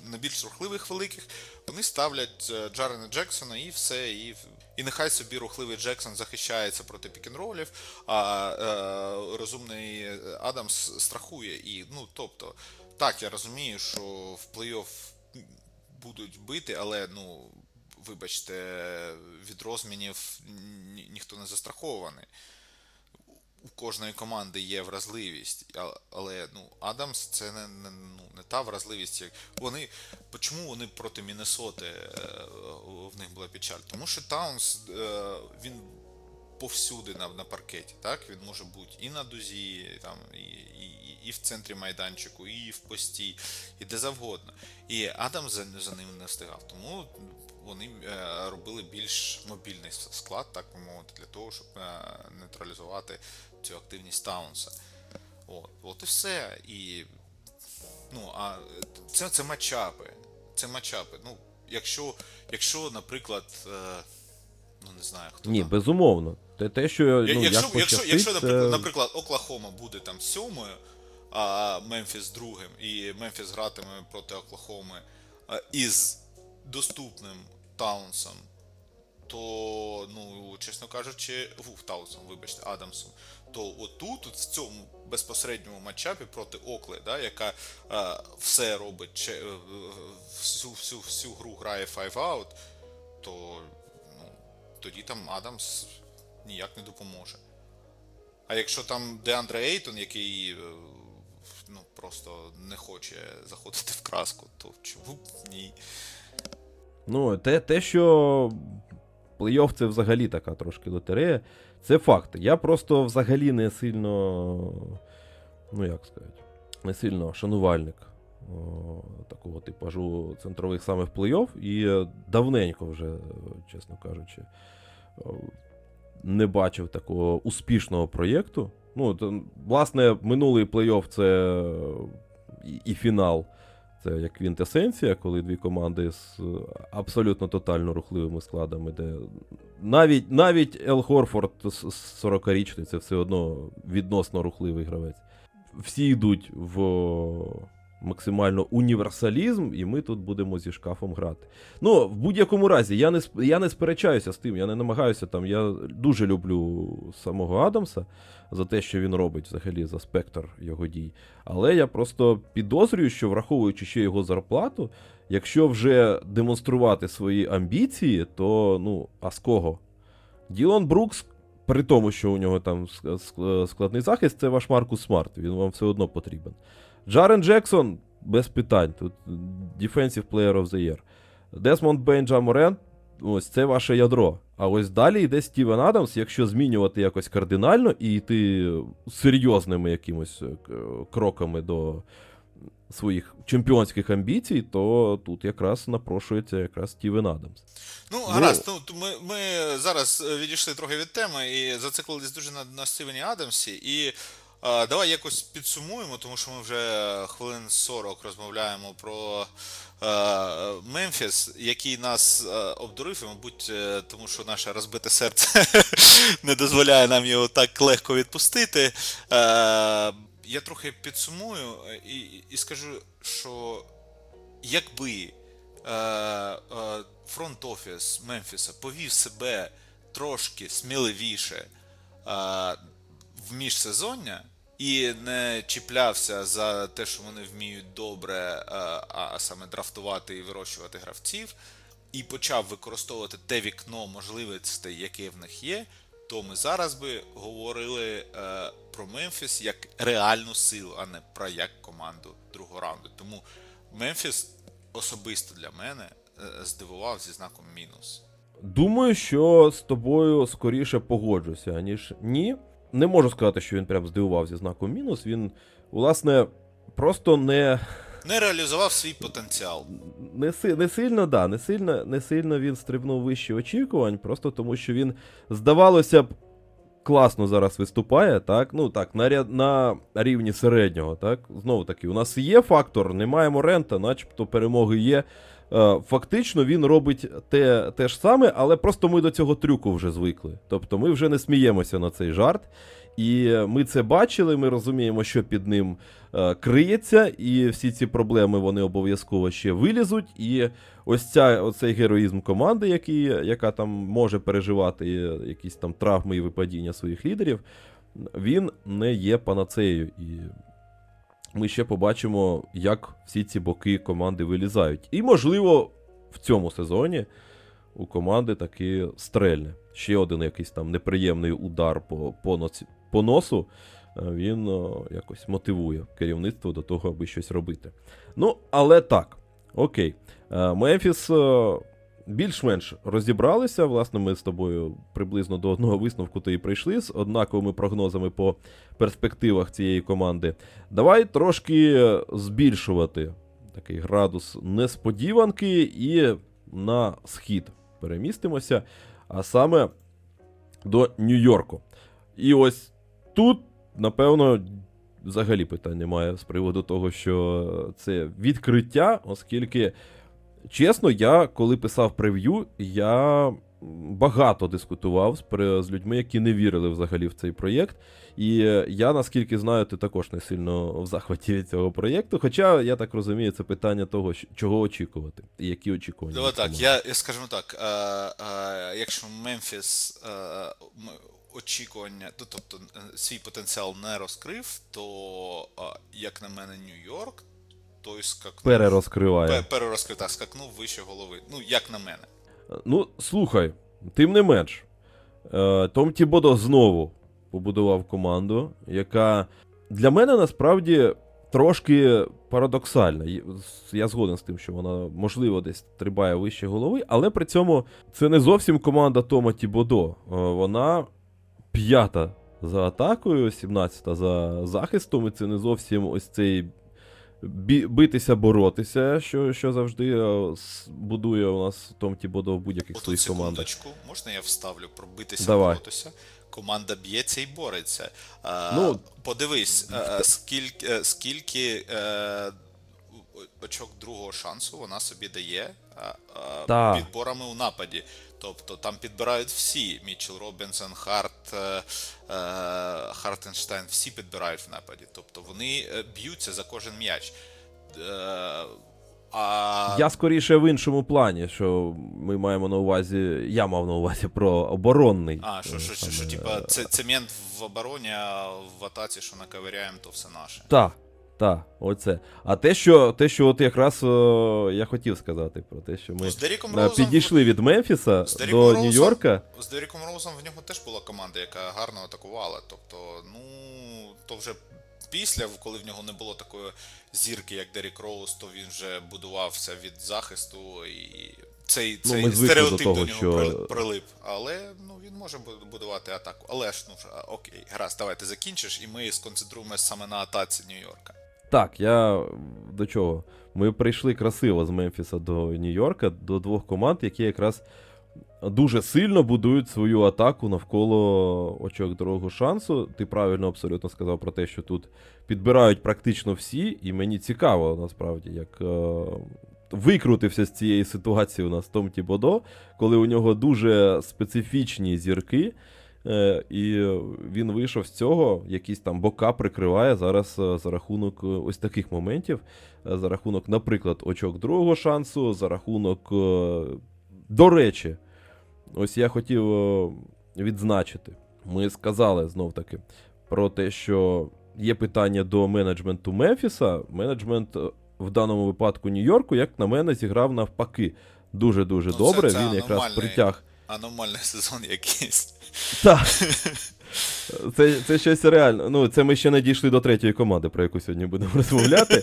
на більш рухливих великих вони ставлять е, Джарена Джексона і все, і, і нехай собі рухливий Джексон захищається проти пікінролів, а розумний Адамс страхує. І, ну, тобто, так, я розумію, що в плей-офф будуть бити, але ну. Вибачте, від розмінів ні- ніхто не застрахований у кожної команди є вразливість, але ну, Адамс це не, не, ну, не та вразливість. Як... Вони, чому вони проти Міннесоти е, в них була печаль? Тому що Таунс е, він повсюди на, на паркеті, так? Він може бути і на дузі, там, і, і, і в центрі майданчику, і в пості, і де завгодно. І Адамс за, за ним не встигав. Тому вони е, робили більш мобільний склад, так би мовити, для того, щоб е, нейтралізувати цю активність Таунса. От, от і все. І, ну, а це, це матчапи. Це матчапи. Ну, якщо, якщо наприклад, е, ну не знаю, хто Ні, там. безумовно. Те, те що ну, Я- як якщо, якщо, якщо наприклад, наприклад, Оклахома буде там сьомою, а Мемфіс другим, і Мемфіс гратиме проти Оклахоми із доступним Таунсом, то, ну, чесно кажучи, фу, Таунсом, вибачте, Адамсом, то отут, от в цьому безпосередньому матчапі проти Окли, да, яка а, все робить, че- е, е, всю, всю, всю гру грає 5 out, то ну, тоді там Адамс ніяк не допоможе. А якщо там Деандре Ейтон, який е, ну, просто не хоче заходити в краску, то чому б ні? Ну, те, те, що плей-офф це взагалі така трошки лотерея, це факт. Я просто взагалі не сильно, ну як сказати, не сильно шанувальник о, такого типажу центрових саме в плей-офф. І давненько вже, чесно кажучи, не бачив такого успішного проєкту. Ну, то, власне, минулий плей-офф це і, і фінал. Це як квінтесенція, коли дві команди з е, абсолютно тотально рухливими складами, де навіть, навіть Ел Хорфорд з з 40-річний це все одно відносно рухливий гравець. Всі йдуть в максимально універсалізм, і ми тут будемо зі шкафом грати. Ну, в будь-якому разі, я не, я не сперечаюся з тим, я не намагаюся там. Я дуже люблю самого Адамса за те, що він робить взагалі за спектр його дій. Але я просто підозрюю, що враховуючи ще його зарплату, якщо вже демонструвати свої амбіції, то ну, а з кого? Ділан Брукс, при тому, що у нього там ск- ск- складний захист, це ваш Маркус Смарт, він вам все одно потрібен. Джарен Джексон без питань. Тут Defensive Player of the Year. Десмонд Бейн, Джа Морент, ось це ваше ядро. А ось далі йде Стівен Адамс, якщо змінювати якось кардинально і йти серйозними якимось е, кроками до своїх чемпіонських амбіцій, то тут якраз напрошується якраз Стівен Адамс. Ну, гаразд, ну, ми, ми зараз е, відійшли трохи від теми і зациклились дуже на, на Стівені Адамсі. І давай якось підсумуємо, тому що ми вже хвилин 40 розмовляємо про е, Мемфіс, який нас е, обдурив, і, мабуть, е, тому що наше розбите серце не дозволяє нам його так легко відпустити. Я трохи підсумую і, і скажу, що якби е, фронт-офіс Мемфіса повів себе трошки сміливіше в міжсезоння і не чіплявся за те, що вони вміють добре, е, а саме драфтувати і вирощувати гравців, і почав використовувати те вікно можливостей, яке в них є, то ми зараз би говорили е, про Мемфіс як реальну силу, а не про як команду другого раунду. Тому Мемфіс особисто для мене е, здивував зі знаком мінус. Думаю, що з тобою скоріше погоджуся, аніж ні. Не можу сказати, що він прям здивував зі знаком мінус. Він, власне, просто не, Не реалізував свій потенціал. не, не сильно, да, не сильно, не сильно він стрибнув вище очікувань, просто тому що він, здавалося б, класно зараз виступає, так? Ну так, на, ря- на рівні середнього, так? Знову таки, у нас є фактор, не маємо рента, начебто перемоги є. Е, Фактично він робить те, те ж саме, але просто ми до цього трюку вже звикли. Тобто ми вже не сміємося на цей жарт. І ми це бачили, ми розуміємо, що під ним е, криється, і всі ці проблеми вони обов'язково ще вилізуть. І ось ця, оцей героїзм команди, який, яка там може переживати е, якісь там травми і випадіння своїх лідерів, він не є панацеєю. І ми ще побачимо, як всі ці боки команди вилізають. І, можливо, в цьому сезоні у команди таки стрельне. Ще один якийсь там неприємний удар по, по, ноці- по носу. е, Він о, якось мотивує керівництво до того, аби щось робити. Ну, але так, окей. Е, Мемфіс е, більш-менш розібралися. Власне, ми з тобою приблизно до одного висновку то і прийшли з однаковими прогнозами по перспективах цієї команди. Давай трошки збільшувати такий градус несподіванки і на схід перемістимося, а саме до Нью-Йорку. І ось тут, напевно, взагалі питань немає з приводу того, що це відкриття, оскільки, чесно, я коли писав прев'ю, я багато дискутував з, з людьми, які не вірили взагалі в цей проєкт. І я, наскільки знаю, ти також не сильно в захваті від цього проєкту. Хоча, я так розумію, це питання того, чого очікувати, і які очікування. Давай так, я, я скажімо так, е, е, якщо Мемфіс е, очікування, ну, тобто свій потенціал не розкрив, то, як на мене, Нью-Йорк, той скакнув. перерозкриває. Пе- перерозкрив, так, скакнув вище голови. Ну, як на мене. Ну, слухай, тим не менш, е, Том Тібодо знову побудував команду, яка для мене насправді трошки парадоксальна. Я згоден з тим, що вона, можливо, десь стрибає вище голови, але при цьому це не зовсім команда Тома Тібодо. Е, Вона п'ята за атакою, 17-та за захистом, і це не зовсім ось цей битися, боротися, що, що завжди будує у нас Том Тібодо в будь-яких своїх командах. можна я вставлю пробитися, Давай. боротися? Команда б'ється і бореться. А, Ну, подивись, а, скільки, е, скільки е, очок другого шансу вона собі дає а, а, підборами у нападі. Тобто там підбирають всі. Мітчел Робінсон, Харт, е, е, Хартенштайн, всі підбирають в нападі. Тобто вони е, б'ються за кожен м'яч. А... Я скоріше в іншому плані, що ми маємо на увазі, я мав на увазі про оборонний. А, що, що, що, що типа, це цемент в обороні, а в атаці, що наковиряємо, то все наше. Так, так, оце. А те, що, те, що от якраз о, я хотів сказати про те, що ми З Деріком е, підійшли від Мемфіса З до Нью-Йорка. з Деріком Роузом в нього теж була команда, яка гарно атакувала. Тобто, ну, то вже після, коли в нього не було такої зірки, як Дерік Роуз, то він вже будувався від захисту і. Цей, Ну, цей ми звикли до стереотип того, до нього що- прилип. Але ну, він може будувати атаку. Але ж, ну окей, гаразд, давай ти закінчиш, і ми сконцентруємося саме на атаці Нью-Йорка. Так, я до чого? Ми прийшли красиво з Мемфіса до Нью-Йорка, до двох команд, які якраз дуже сильно будують свою атаку навколо очок другого шансу. Ти правильно абсолютно сказав про те, що тут підбирають практично всі, і мені цікаво насправді, як е, викрутився з цієї ситуації у нас Том Тібодо, коли у нього дуже специфічні зірки. Е, і він вийшов з цього, якісь там бока прикриває зараз е, за рахунок е, ось таких моментів. За рахунок, наприклад, очок другого шансу, за рахунок. До речі, ось я хотів відзначити. Ми сказали знов таки про те, що є питання до менеджменту Мемфіса. Менеджмент в даному випадку Нью-Йорку, як на мене, зіграв навпаки. Дуже-дуже Ну, добре. це Він якраз притяг. Аномальний сезон якийсь. Так. Це, це щось реально. Ну, це ми ще не дійшли до третьої команди, про яку сьогодні будемо розмовляти.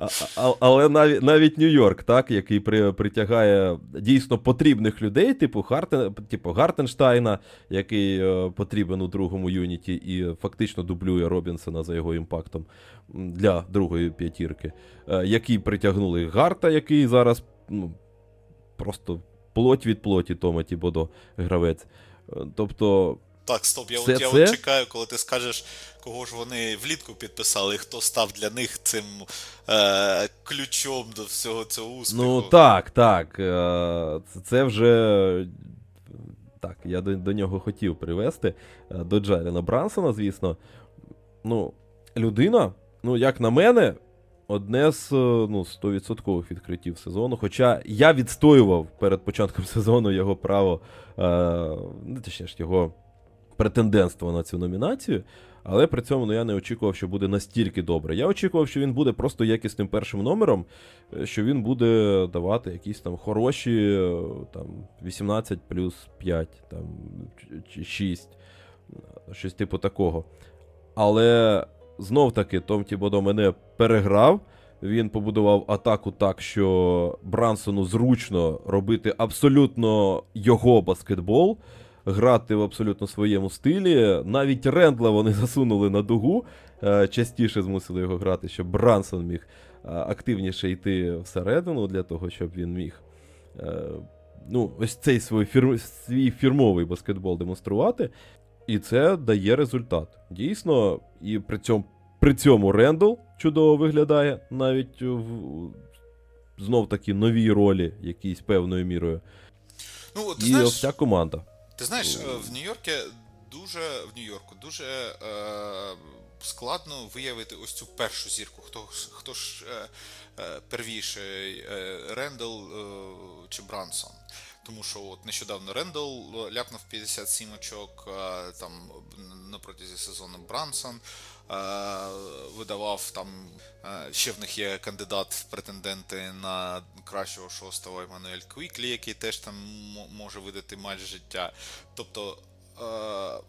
А, а, але навіть, навіть Нью-Йорк, так, який при, притягає дійсно потрібних людей, типу, Хартен, типу Гартенштайна, який е, потрібен у другому юніті і фактично дублює Робінсона за його імпактом для другої п'ятірки, е, які притягнули Гарта, який зараз ну, просто плоть від плоті Тома Тібодо гравець. Е, Тобто. Так, стоп, я, Все от, я це? от чекаю, коли ти скажеш, кого ж вони влітку підписали, і хто став для них цим е, ключом до всього цього успіху. Ну так, так. е, це- Це вже. Так, я до, до нього хотів привести. е, До Джаріна Брансона, звісно. Ну, людина, ну, як на мене, одне з е, ну, 100% відкриттів сезону. Хоча я відстоював перед початком сезону його право, е, ну, точніше, його претендентство на цю номінацію. Але при цьому ну, я не очікував, що буде настільки добре. Я очікував, що він буде просто якісним першим номером, е, що він буде давати якісь там хороші е, там, 18 плюс 5 там, чи- чи 6, е, щось типу такого. Але знов таки Том Тібодо мене переграв. Він побудував атаку так, що Брансону зручно робити абсолютно його баскетбол, грати в абсолютно своєму стилі. Навіть Рендла вони засунули на дугу, е, частіше змусили його грати, щоб Брансон міг е, активніше йти всередину для того, щоб він міг. е, Ну, ось цей свій, фір... свій фірмовий баскетбол демонструвати. І це дає результат. Дійсно, і при цьому, при цьому Рендл чудово виглядає навіть в знов таки новій ролі, якійсь певною мірою. Ну, от, ти І знаєш, ця команда. Ти знаєш, е, в Нью-Йорку дуже в Нью-Йорку дуже е, складно виявити ось цю першу зірку. Хто, хто ж е, е, первіший, е, Рендел е, чи Брансон? Тому що от нещодавно Рендел ляпнув 57 очок, е, там на протязі сезону Брансон е, видавав там. е, Ще в них є кандидат в претенденти на кращого шостого Еммануель Квіклі, який теж там може видати матч життя. Тобто, е,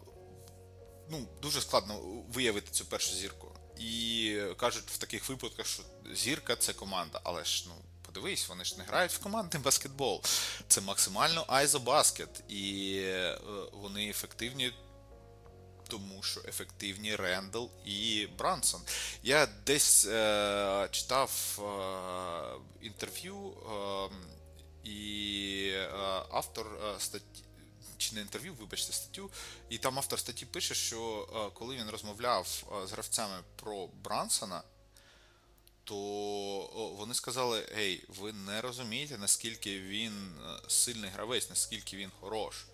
ну, дуже складно виявити цю першу зірку. І кажуть в таких випадках, що зірка це команда, але ж ну. Подивись, вони ж не грають в командний баскетбол. Це максимально айзобаскет, і е, вони ефективні тому що ефективні Рендл і Брансон. Я десь е, читав е, інтерв'ю, е, і автор е, статті. Чи не інтерв'ю, вибачте, статтю, і там автор статті пише, що е, коли він розмовляв з гравцями про Брансона, то вони сказали: Ей, ви не розумієте, наскільки він е, сильний гравець, наскільки він хорош.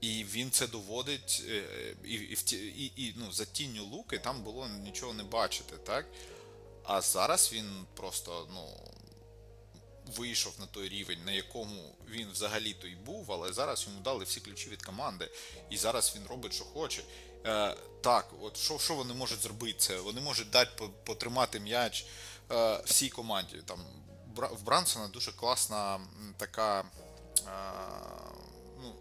І він це доводить, е, і, і, і, і ну, за тінню луки там було нічого не бачити, так? А зараз він просто, ну. Вийшов на той рівень, на якому він взагалі-то й був, але зараз йому дали всі ключі від команди, і зараз він робить, що хоче. Е, так, от що, що вони можуть зробити? Це вони можуть дати потримати м'яч всій команді. Там в Брансона дуже класна така. Е, ну,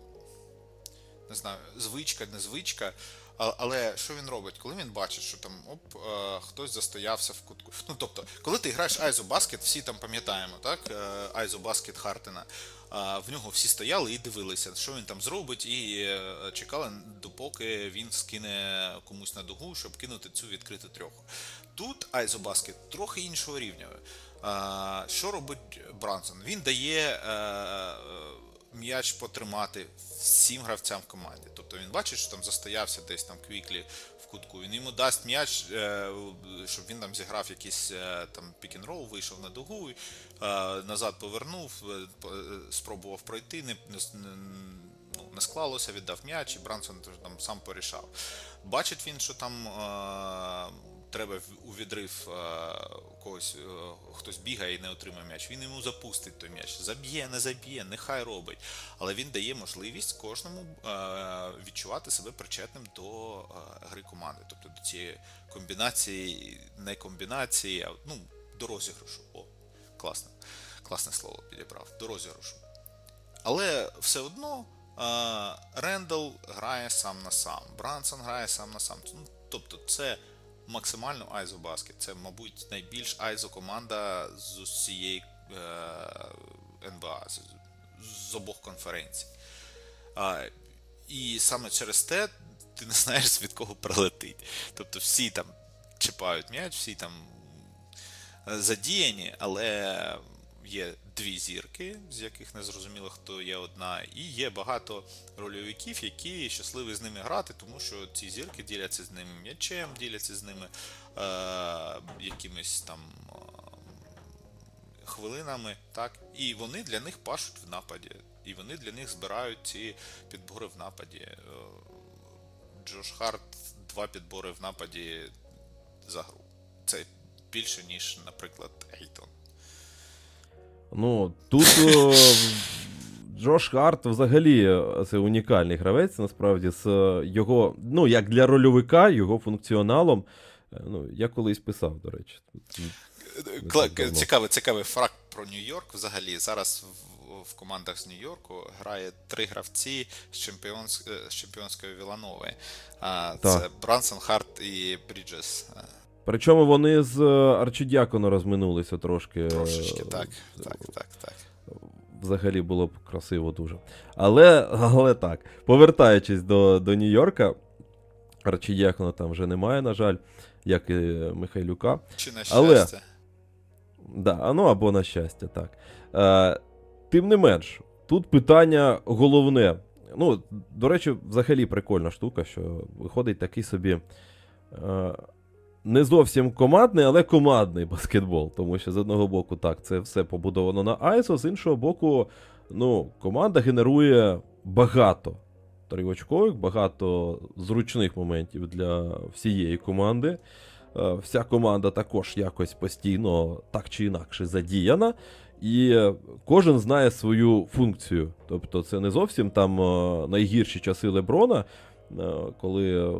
не знаю, звичка, не звичка. Але що він робить? Коли він бачить, що там оп, е, хтось застоявся в кутку. Ну тобто, коли ти граєш Айзо Баскет, всі там пам'ятаємо, так? Е, Айзо Баскет Хартена. В нього всі стояли і дивилися, що він там зробить, і е, чекали, допоки він скине комусь на дугу, щоб кинути цю відкриту трьоху. Тут айзобаскет трохи іншого рівня. Що робить Брансон? Він дає е, м'яч потримати всім гравцям в команді. Тобто він бачить, що там застоявся десь там квіклі в кутку. Він йому дасть м'яч, е, щоб він там зіграв якийсь е, там pick-and-roll, вийшов на дугу, е, назад повернув, е, е, спробував пройти, не, ну, не склалося, віддав м'яч, і Брансон там сам порішав. Бачить він, що там е, треба у відрив е, когось, е, хтось бігає і не отримає м'яч. Він йому запустить той м'яч. Заб'є, не заб'є, нехай робить. Але він дає можливість кожному е, відчувати себе причетним до гри команди, тобто до цієї комбінації, не комбінації, а ну, до розіграшу. О, класне, класне слово підібрав. До розіграшу. Але все одно Рендал грає сам на сам, Брансон грає сам на сам. Ну, тобто це максимально Айзо Баскет. Це, мабуть, найбільш Айзо команда з усієї е, НБА, з, обох конференцій. І саме через те ти не знаєш, від кого прилетить. Тобто всі там чіпають м'яч, всі там е, задіяні, але є дві зірки, з яких не зрозуміло, хто є одна, і є багато рольовиків, які щасливі з ними грати, тому що ці зірки діляться з ними м'ячем, діляться з ними е, якимись там е, хвилинами, так, і вони для них пашуть в нападі, і вони для них збирають ці підбори в нападі. Е, Джош Харт два підбори в нападі за гру. Це більше, ніж, наприклад, Ейтон. Ну, тут о, Джош Харт взагалі е, це унікальний гравець, насправді, з е, його, ну, як для рольовика, його функціоналом. Е, Ну, я колись писав, до речі. Тут. Цікавий, цікавий факт про Нью-Йорк. Взагалі зараз в, в командах з Нью-Йорку грає три гравці з, чемпіонс, е, з чемпіонської Віланови. Це Брансон, Харт і Бріджес. Причому вони з е, Арчидякону розминулися трошки. Трошечки, Е, так, так, так, так. Взагалі було б красиво дуже. Але, але так, повертаючись до, до Нью-Йорка, Арчидякона там вже немає, на жаль, як і Михайлюка. Чи на Але- щастя? Да, ну або на щастя, так. Е, тим не менш, тут питання головне. Ну, до речі, взагалі прикольна штука, що виходить такий собі. Е, не зовсім командний, але командний баскетбол. Тому що з одного боку, так, це все побудовано на ISO, з іншого боку, ну, команда генерує багато тривочкових, багато зручних моментів для всієї команди. Е, Вся команда також якось постійно так чи інакше задіяна, і кожен знає свою функцію. Тобто, це не зовсім там е, найгірші часи Леброна, е, коли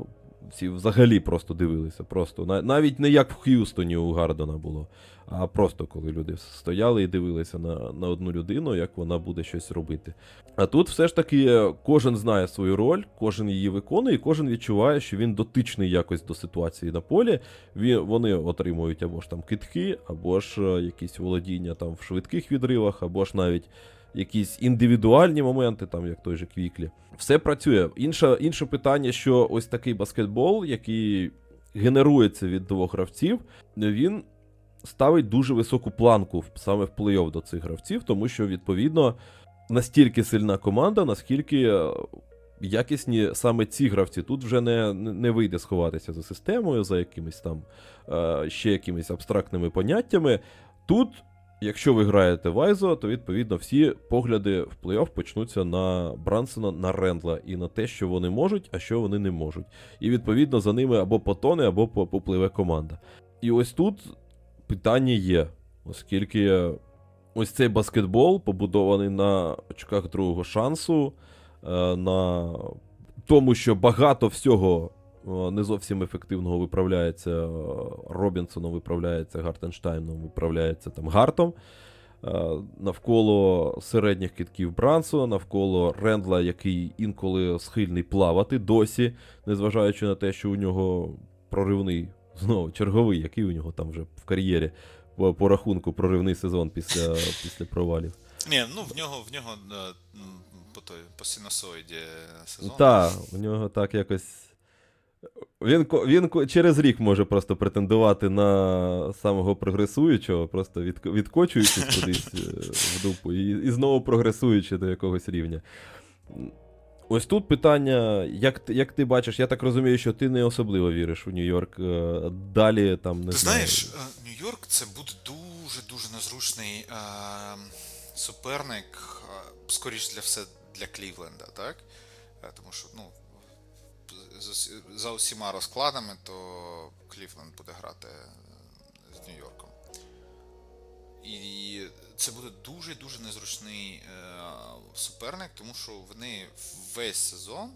всі взагалі просто дивилися. Просто навіть не як в Х'юстоні у Гардена було, а просто коли люди стояли і дивилися на, на одну людину, як вона буде щось робити. А тут все ж таки е, кожен знає свою роль, кожен її виконує, і кожен відчуває, що він дотичний якось до ситуації на полі. Вони отримують або ж там китки, або ж е, якісь володіння там в швидких відривах, або ж навіть якісь індивідуальні моменти, там як той же Квіклі. Все працює. Інше, інше питання, що ось такий баскетбол, який генерується від двох гравців, він ставить дуже високу планку саме в плей-офф до цих гравців, тому що, відповідно, настільки сильна команда, наскільки е, якісні саме ці гравці. Тут вже не, не вийде сховатися за системою, за якимись там е, ще якимись абстрактними поняттями. Тут, якщо ви граєте в Айзо, то відповідно всі погляди в плей-офф почнуться на Брансона, на Рендла і на те, що вони можуть, а що вони не можуть. І відповідно за ними або потоне, або попливе команда. І ось тут питання є, оскільки ось цей баскетбол побудований на очках другого шансу, е, на тому, що багато всього не зовсім ефективного виправляється е, Робінсоном, виправляється Гартенштайном, виправляється там Гартом. Е, Навколо середніх китків Брансона, навколо Рендла, який інколи схильний плавати досі, незважаючи на те, що у нього проривний, знову черговий, який у нього там вже в кар'єрі по, по рахунку проривний сезон після, після провалів. Ні, ну в нього в нього е, по той по синусоїді сезон. Так, у нього так якось. Він, він через рік може просто претендувати на самого прогресуючого, просто від, відкочуючись кудись е, в дупу і, і знову прогресуючи до якогось рівня. Ось тут питання, як, як ти бачиш, я так розумію, що ти не особливо віриш у Нью-Йорк. е, Далі там не Ти знаю. знаєш, е, Нью-Йорк це буде дуже-дуже незручний е, суперник, скоріш для все для Клівленда, так? Тому що, ну, за усіма розкладами, то Клівленд буде грати з Нью-Йорком. І це буде дуже-дуже незручний е, суперник, тому що вони весь сезон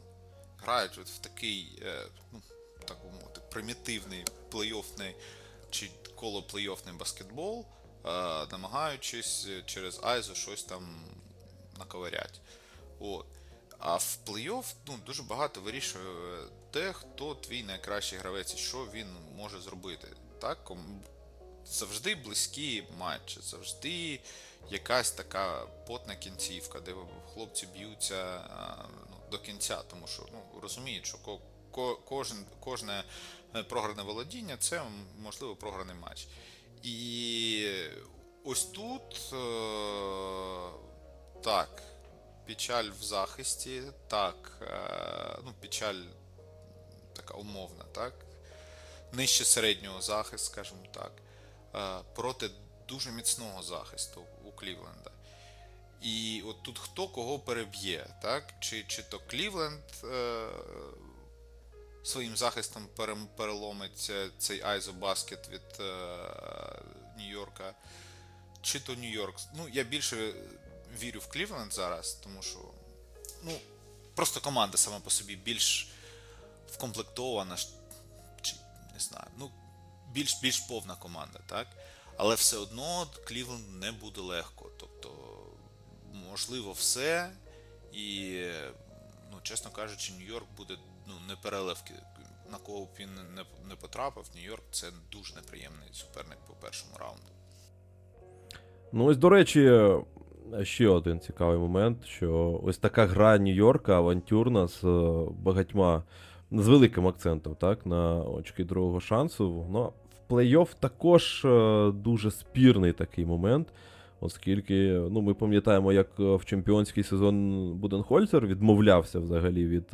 грають от в такий, е, ну, так мовити, примітивний плей-оффний чи коло плей-оффний баскетбол, е, намагаючись через Айзо щось там наковирять. От. А в плей-офф ну, дуже багато вирішує те, хто твій найкращий гравець і що він може зробити. Так? Завжди близькі матчі, завжди якась така потна кінцівка, де хлопці б'ються ну, до кінця, тому що ну, розуміють, що ко- ко- кожен, кожне е, програне володіння це можливо програний матч. І ось тут е, так, печаль в захисті, так, е, ну, печаль така умовна, так? Нижче середнього захисту, скажімо так, е, проти дуже міцного захисту у Клівленда. І от тут хто кого переб'є, так? Чи, чи то Клівленд е, своїм захистом переломить е, цей айзобаскет від е, Нью-Йорка, чи то Нью-Йорк. Ну, я більше вірю в Клівленд зараз, тому що ну, просто команда сама по собі більш вкомплектована, чи не знаю, ну, більш, більш повна команда, так? Але все одно Клівленд не буде легко. Тобто, можливо, все. І, ну, чесно кажучи, Нью-Йорк буде ну, не переливки. На кого б він не, не потрапив, Нью-Йорк це дуже неприємний суперник по першому раунду. Ну, ось, до речі, ще один цікавий момент, що ось така гра Нью-Йорка авантюрна з е, багатьма, з великим акцентом, так, на очки другого шансу. Ну, в плей-офф також е, дуже спірний такий момент, оскільки ну, ми пам'ятаємо, як е, в чемпіонський сезон Буденхольцер відмовлявся взагалі від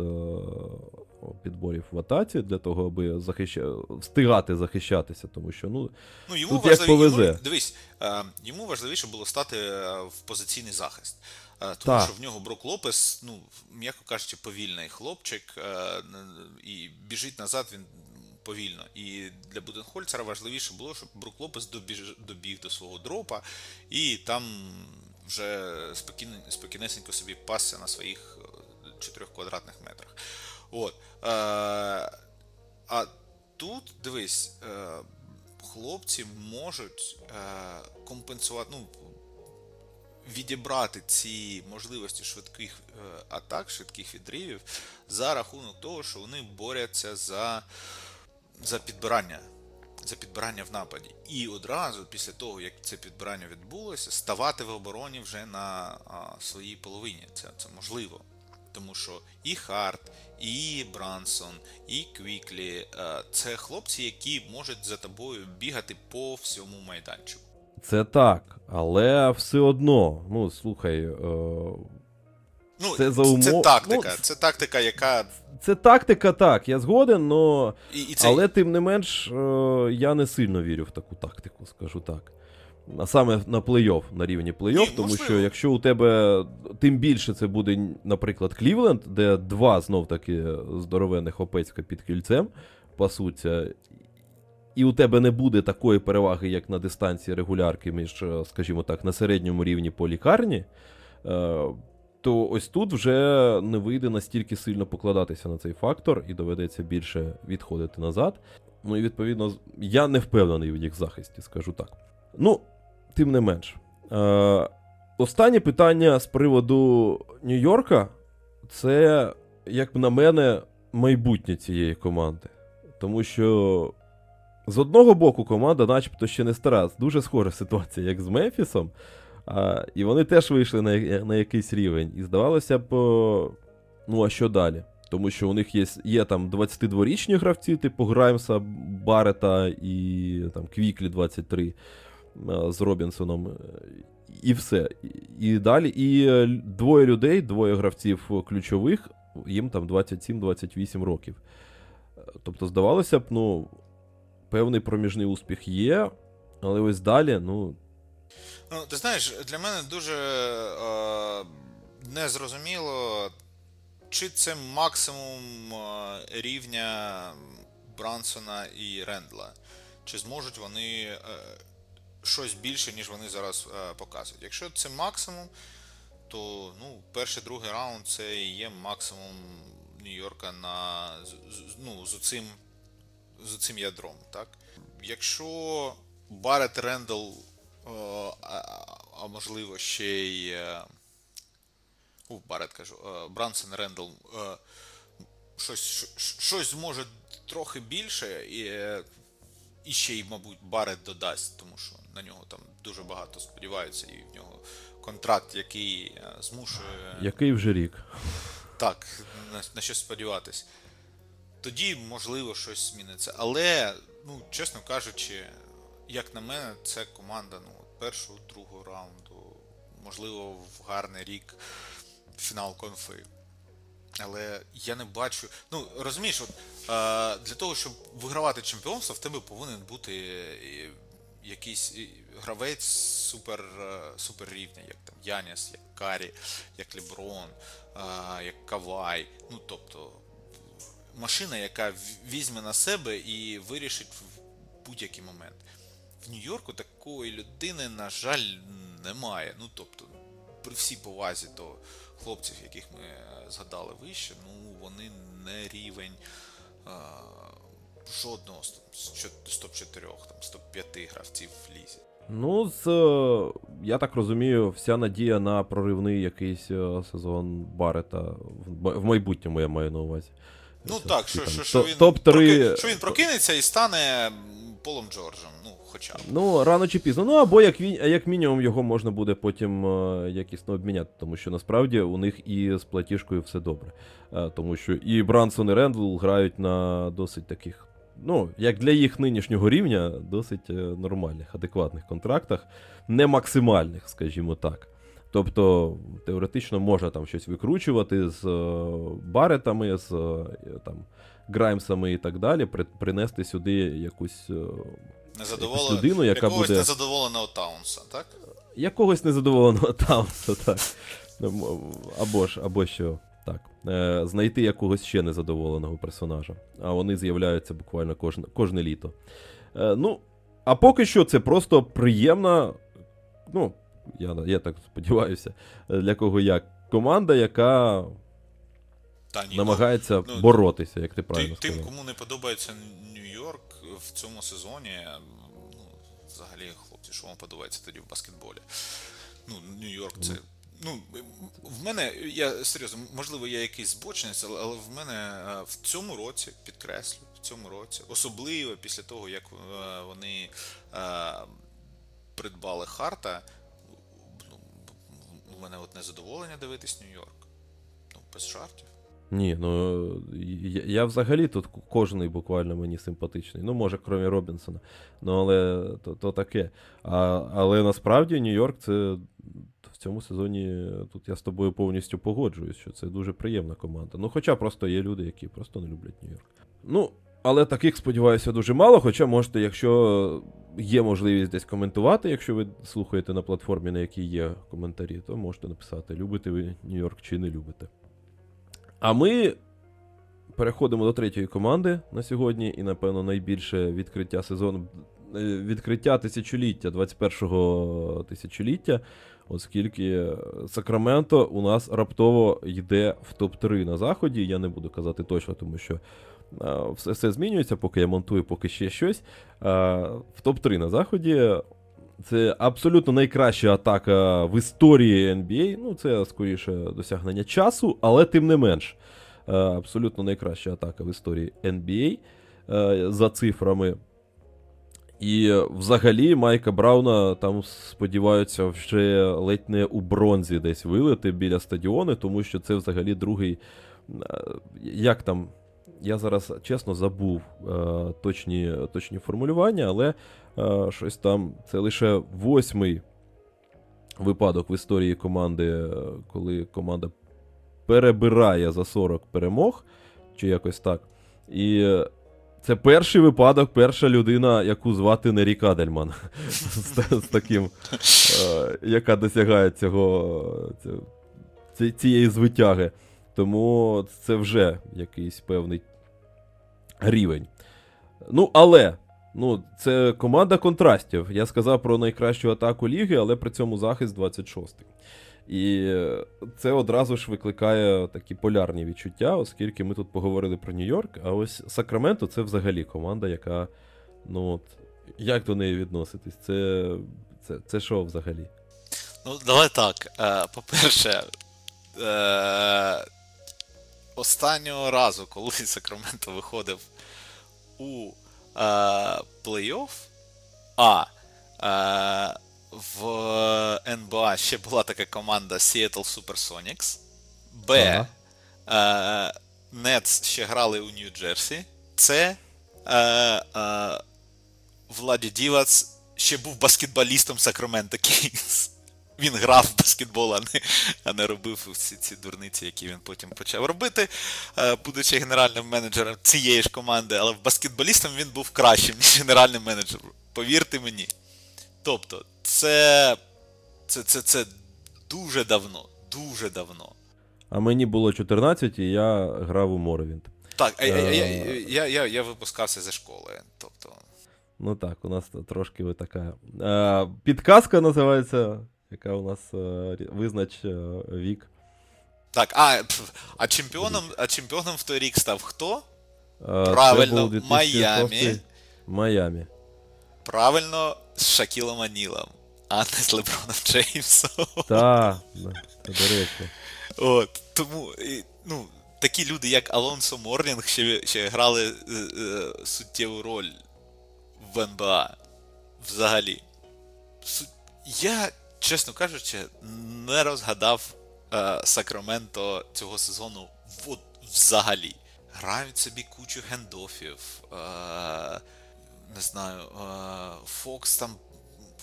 підборів в атаці для того, аби захища... встигати захищатися, тому що ну, Ну, йому Тут як повезе. Йому, дивись, е, йому важливіше було стати е, в позиційний захист. Е, Тому Так. що в нього Брок Лопес, ну, м'яко кажучи, повільний хлопчик, е, і біжить назад він повільно. І для Буденхольцера важливіше було, щоб Брук Лопес добіж, добіг до свого дропа і там вже спокійно, спокійнесенько собі пасся на своїх 4 квадратних метрах. От. Е, а тут, дивись, е, хлопці можуть е, компенсувати, ну, відібрати ці можливості швидких е, атак, швидких відривів за рахунок того, що вони борються за, за підбирання. за підбирання в нападі. І одразу, після того, як це підбирання відбулося, ставати в обороні вже на а, своїй половині. Це, це можливо. Тому що і Харт, і Брансон, і Квіклі е, це хлопці, які можуть за тобою бігати по всьому майданчику. Це так, але все одно, ну слухай, е, Ну, Це за це тактика. ну, Це тактика, яка. це тактика, так, я згоден, но... І, і це... але тим не менш, е, я не сильно вірю в таку тактику, скажу так. А саме на плей-офф, на рівні плей-офф, тому можливо. що якщо у тебе тим більше це буде, наприклад, Клівленд, де два знов-таки здоровенних опецька під кільцем пасуться, і у тебе не буде такої переваги, як на дистанції регулярки між, е, скажімо так, на середньому рівні по лікарні, е, то ось тут вже не вийде настільки сильно покладатися на цей фактор, і доведеться більше відходити назад. Ну і відповідно, я не впевнений в їх захисті, скажу так. Ну, тим не менш. Е, останнє питання з приводу Нью-Йорка це, як на мене, майбутнє цієї команди. Тому що з одного боку команда, начебто, ще не стара. Дуже схожа ситуація, як з Мемфісом. А, і вони теж вийшли на, на якийсь рівень. І здавалося б, ну а що далі? Тому що у них є, є там 22-річні гравці, типу Граймса, Барета і там Квіклі 23 а, з Робінсоном. е, І все. І, далі. І е, двоє людей, двоє гравців ключових, їм там 27-28 років. Е, Тобто, здавалося б, ну, певний проміжний успіх є, але ось далі, ну, Ну, ти знаєш, для мене дуже е, незрозуміло, чи це максимум е, рівня Брансона і Рендла. Чи зможуть вони е, щось більше, ніж вони зараз е, показують. Якщо це максимум, то ну, перший другий раунд це і є максимум Нью-Йорка на, ну, з цим з цим ядром, так? Якщо Барет Рендл, е, а, можливо ще й. е, У, Барет кажу, Брансон Рендл щось, щось зможе трохи більше, і, і ще й, мабуть, Барет додасть, тому що на нього там дуже багато сподіваються, і в нього контракт, який е, змушує. який вже рік. Так, на, на щось сподіватись. Тоді, можливо, щось зміниться. Але, ну, чесно кажучи, як на мене, це команда ну, першого, другого раунду, можливо, в гарний рік фінал конфи. Але я не бачу. Ну, розумієш, от, е, для того, щоб вигравати чемпіонство, в тебе повинен бути е, якийсь гравець супер, е, супер рівня, як там Яніс, як Карі, як Леброн, е, як Кавай. Ну, тобто, машина, яка візьме на себе і вирішить в будь-який момент. В Нью-Йорку такої людини, на жаль, немає. Ну, тобто, при всій повазі до хлопців, яких ми е, згадали вище, ну вони не рівень жодного з, з чо- з топ-4, там, з топ-5 гравців в лізі. Ну, з, е, я так розумію, вся надія на проривний якийсь е, сезон Барета в, майбутньому, я маю на увазі. Ну Це так, що, там що, що, він топ-3. проки- що він прокинеться і стане Полом Джорджем, ну, хоча б. Ну, рано чи пізно. Ну, або як, він- як мінімум його можна буде потім е, якісно обміняти, тому що насправді у них і з платіжкою все добре. Тому що і Брансон, і Рендл грають на досить таких, ну, як для їх нинішнього рівня, досить е, нормальних, адекватних контрактах, не максимальних, скажімо так. Тобто, теоретично можна там щось викручувати з е, баретами, з е, там, граймсами і так далі, при, принести сюди якусь. Незадоволена, людину, яка якогось буде- незадоволеного Таунса, так? якогось незадоволеного Таунса, так. Або ж, або що. Так. Е, знайти якогось ще незадоволеного персонажа. А вони з'являються буквально кожне, кожне літо. Е, ну, а поки що це просто приємна. Ну, я, я так сподіваюся, для кого як команда, яка Та ні, ну, намагається ну, боротися, як ти Ти, правильно тим, кому не подобається Нью-Йорк в цьому сезоні, ну, взагалі, хлопці, що вам подобається тоді в баскетболі? Ну, Нью-Йорк це. Ну, в мене, я серйозно, можливо, я якийсь збочинець, але, в мене е, в цьому році, підкреслю, в цьому році. Особливо після того, як е, вони е, придбали Харта. Ну, у мене от незадоволення дивитись Нью-Йорк. Ну, без жартів. Ні, ну я, я взагалі тут кожний буквально мені симпатичний. Ну, може, крім Робінсона. Ну, але то, то таке. А, Але насправді Нью-Йорк це в цьому сезоні тут я з тобою повністю погоджуюсь, що це дуже приємна команда. Ну, хоча просто є люди, які просто не люблять Нью-Йорк. Ну, але таких, сподіваюся, дуже мало. Хоча можете, якщо є можливість десь коментувати, якщо ви слухаєте на платформі, на якій є коментарі, то можете написати, любите ви Нью-Йорк чи не любите. А ми переходимо до третьої команди на сьогодні, і, напевно, найбільше відкриття сезону, е, відкриття тисячоліття, 21-го тисячоліття, оскільки Сакраменто у нас раптово йде в топ-3 на заході. Я не буду казати точно, тому що а, все, все змінюється, поки я монтую, поки ще щось. А, в топ-3 на заході. Це абсолютно найкраща атака в історії NBA. Ну, це скоріше досягнення часу, але тим не менш. Е, абсолютно найкраща атака в історії NBA е, за цифрами. І взагалі Майка Брауна там сподіваються вже ледь не у бронзі десь вилити біля стадіону, тому що це взагалі другий. е, Як там? Я зараз чесно забув е, точні, точні формулювання, але е, щось там. Це лише восьмий випадок в історії команди, коли команда перебирає за 40 перемог, чи якось так. І це перший випадок, перша людина, яку звати не Рік Адельман. з, таким, е, яка досягає цього, цієї звитяги. Тому це вже якийсь певний рівень. Ну, але. Ну, це команда контрастів. Я сказав про найкращу атаку ліги, але при цьому захист 26-й. І це одразу ж викликає такі полярні відчуття, оскільки ми тут поговорили про Нью-Йорк, а ось Сакраменто це взагалі команда, яка. Ну от, як до неї відноситись? Це, це, це що взагалі? Ну, давай так. Е, По-перше, е, останнього разу, коли Сакраменто виходив у е, плей-офф, а е, в НБА ще була така команда Seattle Supersonics, Б. Ага. Е, Нетс ще грали у Нью-Джерсі. Це е, е, Владі Дівац ще був баскетболістом Сакраменто Кінгс. Він грав в баскетбол, а не, а не робив всі ці дурниці, які він потім почав робити, е, будучи генеральним менеджером цієї ж команди, але баскетболістом він був кращим, ніж генеральним менеджером. Повірте мені. Тобто, це, це, це, це дуже давно, дуже давно. А мені було 14, і я грав у Моровінт. Так, а, я, я, Е. я, я, я випускався зі школи. Тобто, Ну так, у нас трошки ви така. Е, підказка називається, яка у нас е, визнач вік. так, а, а, чемпіоном, а чемпіоном в той рік став хто? Правильно, це був 2006 Майамі. Майамі. Правильно, з Шакілом Анілом, а не з Леброном Джеймсом. Та, да, до речі. От, тому, ну, такі люди, як Алонсо Морлінг, ще, ще грали е, е, суттєву роль в НБА. Взагалі. Су- Я, чесно кажучи, не розгадав е, Сакраменто цього сезону от, взагалі. Грають собі кучу гендофів. Е, не знаю, е, Фокс там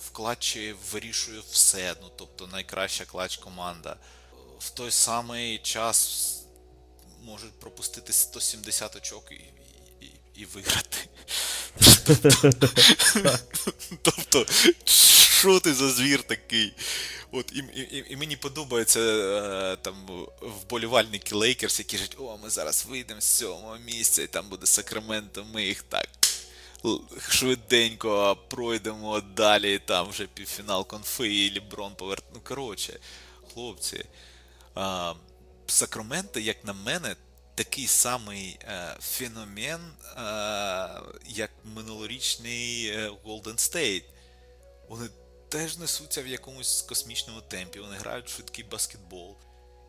в клатчі вирішує все. Ну, тобто найкраща клатч команда. В той самий час можуть пропустити 170 очок і, і, і, виграти. Тобто, що ти за звір такий? От і, і, і мені подобаються е, там вболівальники Лейкерс, які кажуть, о, ми зараз вийдемо з сьомого місця, і там буде Сакраменто, ми їх так швиденько пройдемо далі, там вже півфінал конфи, і Ліброн поверт. Ну, коротше, хлопці. А, Сакраменто, як на мене, такий самий е, феномен, е, як минулорічний Golden State. Вони теж несуться в якомусь космічному темпі, вони грають швидкий баскетбол.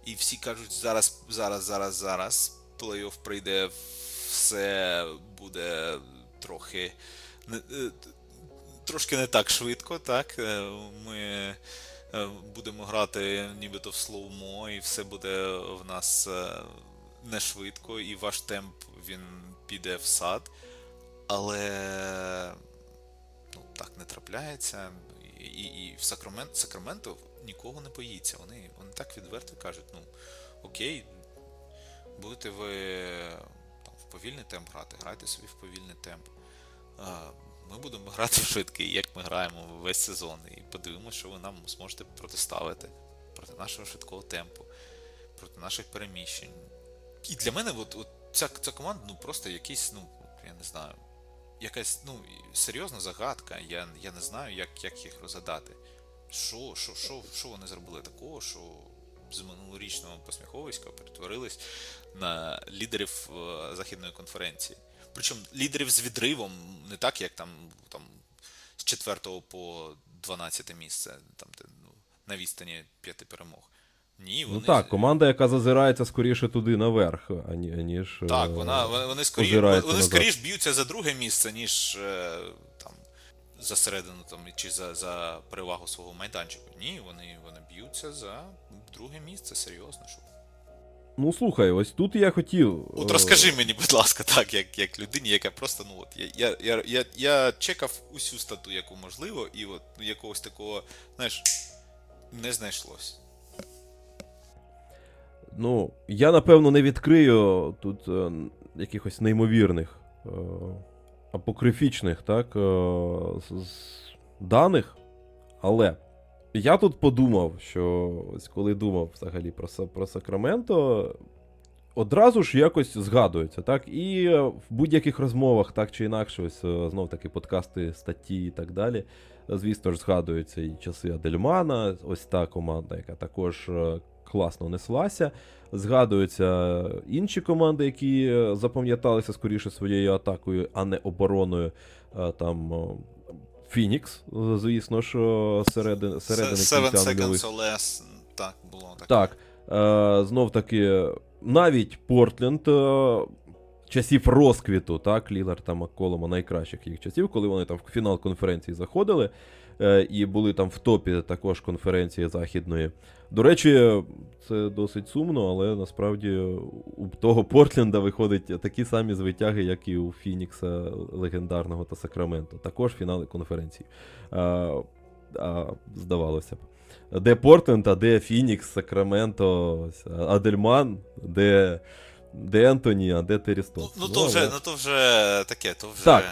І всі кажуть, зараз, зараз, зараз, зараз. Плей-офф прийде все буде трохи е, трошки не так швидко, так? Е, Ми е, будемо грати нібито в слоумо, і все буде в нас не швидко, і ваш темп він піде в сад. Але ну, так не трапляється. І, і, і в Сакрамент, Сакраменто нікого не боїться. Вони, вони так відверто кажуть, ну окей, будете ви там, в повільний темп грати, грайте собі в повільний темп. Ми будемо грати в швидкий, як ми граємо весь сезон, і подивимося, що ви нам зможете протиставити проти нашого швидкого темпу, проти наших переміщень. І для мене от, от ця, ця команда ну, просто якийсь, ну, я не знаю, якась ну, серйозна загадка. Я я не знаю, як як їх розгадати. Що що, що, що вони зробили такого, що з минулорічного посміховиська перетворились на лідерів е, Західної конференції. Причому лідерів з відривом, не так, як там там з 4 по 12 місце, там де, ну, на відстані п'яти перемог. Ні, вони... Ну так, команда, яка зазирається скоріше туди наверх, ані, аніж. Так, е, вона, вони, вони, скоріш, вони скоріш б'ються за друге місце, ніж е, там, за середину там, чи за, за перевагу свого майданчику. Ні, вони, вони б'ються за друге місце, серйозно. Що... Ну слухай, ось тут я хотів. От е, розкажи мені, будь ласка, так, як, як людині, яка просто, ну от, я, я, я, я, я чекав усю стату, яку можливо, і от ну, якогось такого, знаєш, не знайшлось. Ну, я напевно не відкрию тут е, якихось неймовірних, е, апокрифічних так, е, з- з даних. Але я тут подумав, що ось коли думав взагалі про, про Сакраменто, одразу ж якось згадується, так? І в будь-яких розмовах, так чи інакше, ось е, знов таки подкасти, статті і так далі. Звісно ж, згадуються і часи Адельмана, ось та команда, яка також е, класно неслася. Згадуються інші команди, які е, запам'яталися скоріше своєю атакою, а не обороною. Там Фінікс, звісно що середини, кінця seconds or less, так, було так. Так. Е, знов таки, навіть Портленд е, часів розквіту, так, Лілар та Макколома найкращих їх часів, коли вони там в фінал конференції заходили е, і були там в топі також конференції західної. До речі, це досить сумно, але насправді у того Портленда виходить такі самі звитяги, як і у Фінікса легендарного та Сакраменто. Також фінали конференції. А, а, здавалося б. Де Портленд, а де Фінікс, Сакраменто, Адельман, де, де Ентоні, а де Террі Ну, Стокс. ну, то вже, але- ну то вже таке, то вже. Так.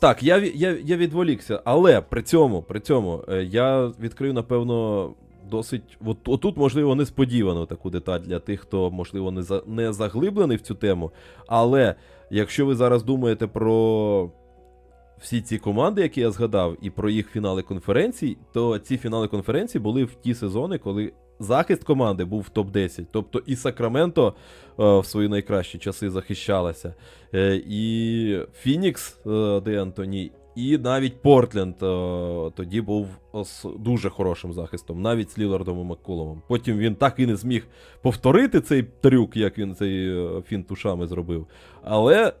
Так, я, я, я відволікся, але при цьому, при цьому е, я відкрию, напевно, досить. От, отут, можливо, несподівано таку деталь для тих, хто, можливо, не, за, не заглиблений в цю тему. Але якщо ви зараз думаєте про всі ці команди, які я згадав, і про їх фінали конференцій, то ці фінали конференцій були в ті сезони, коли захист команди був в топ-10. Тобто і Сакраменто е, в свої найкращі часи захищалася. Е, і Фінікс, е, де Антоні, і навіть Портленд е, тоді був з дуже хорошим захистом, навіть з Лілардом і Макколомом. Потім він так і не зміг повторити цей трюк, як він цей е, фінт ушами зробив. Але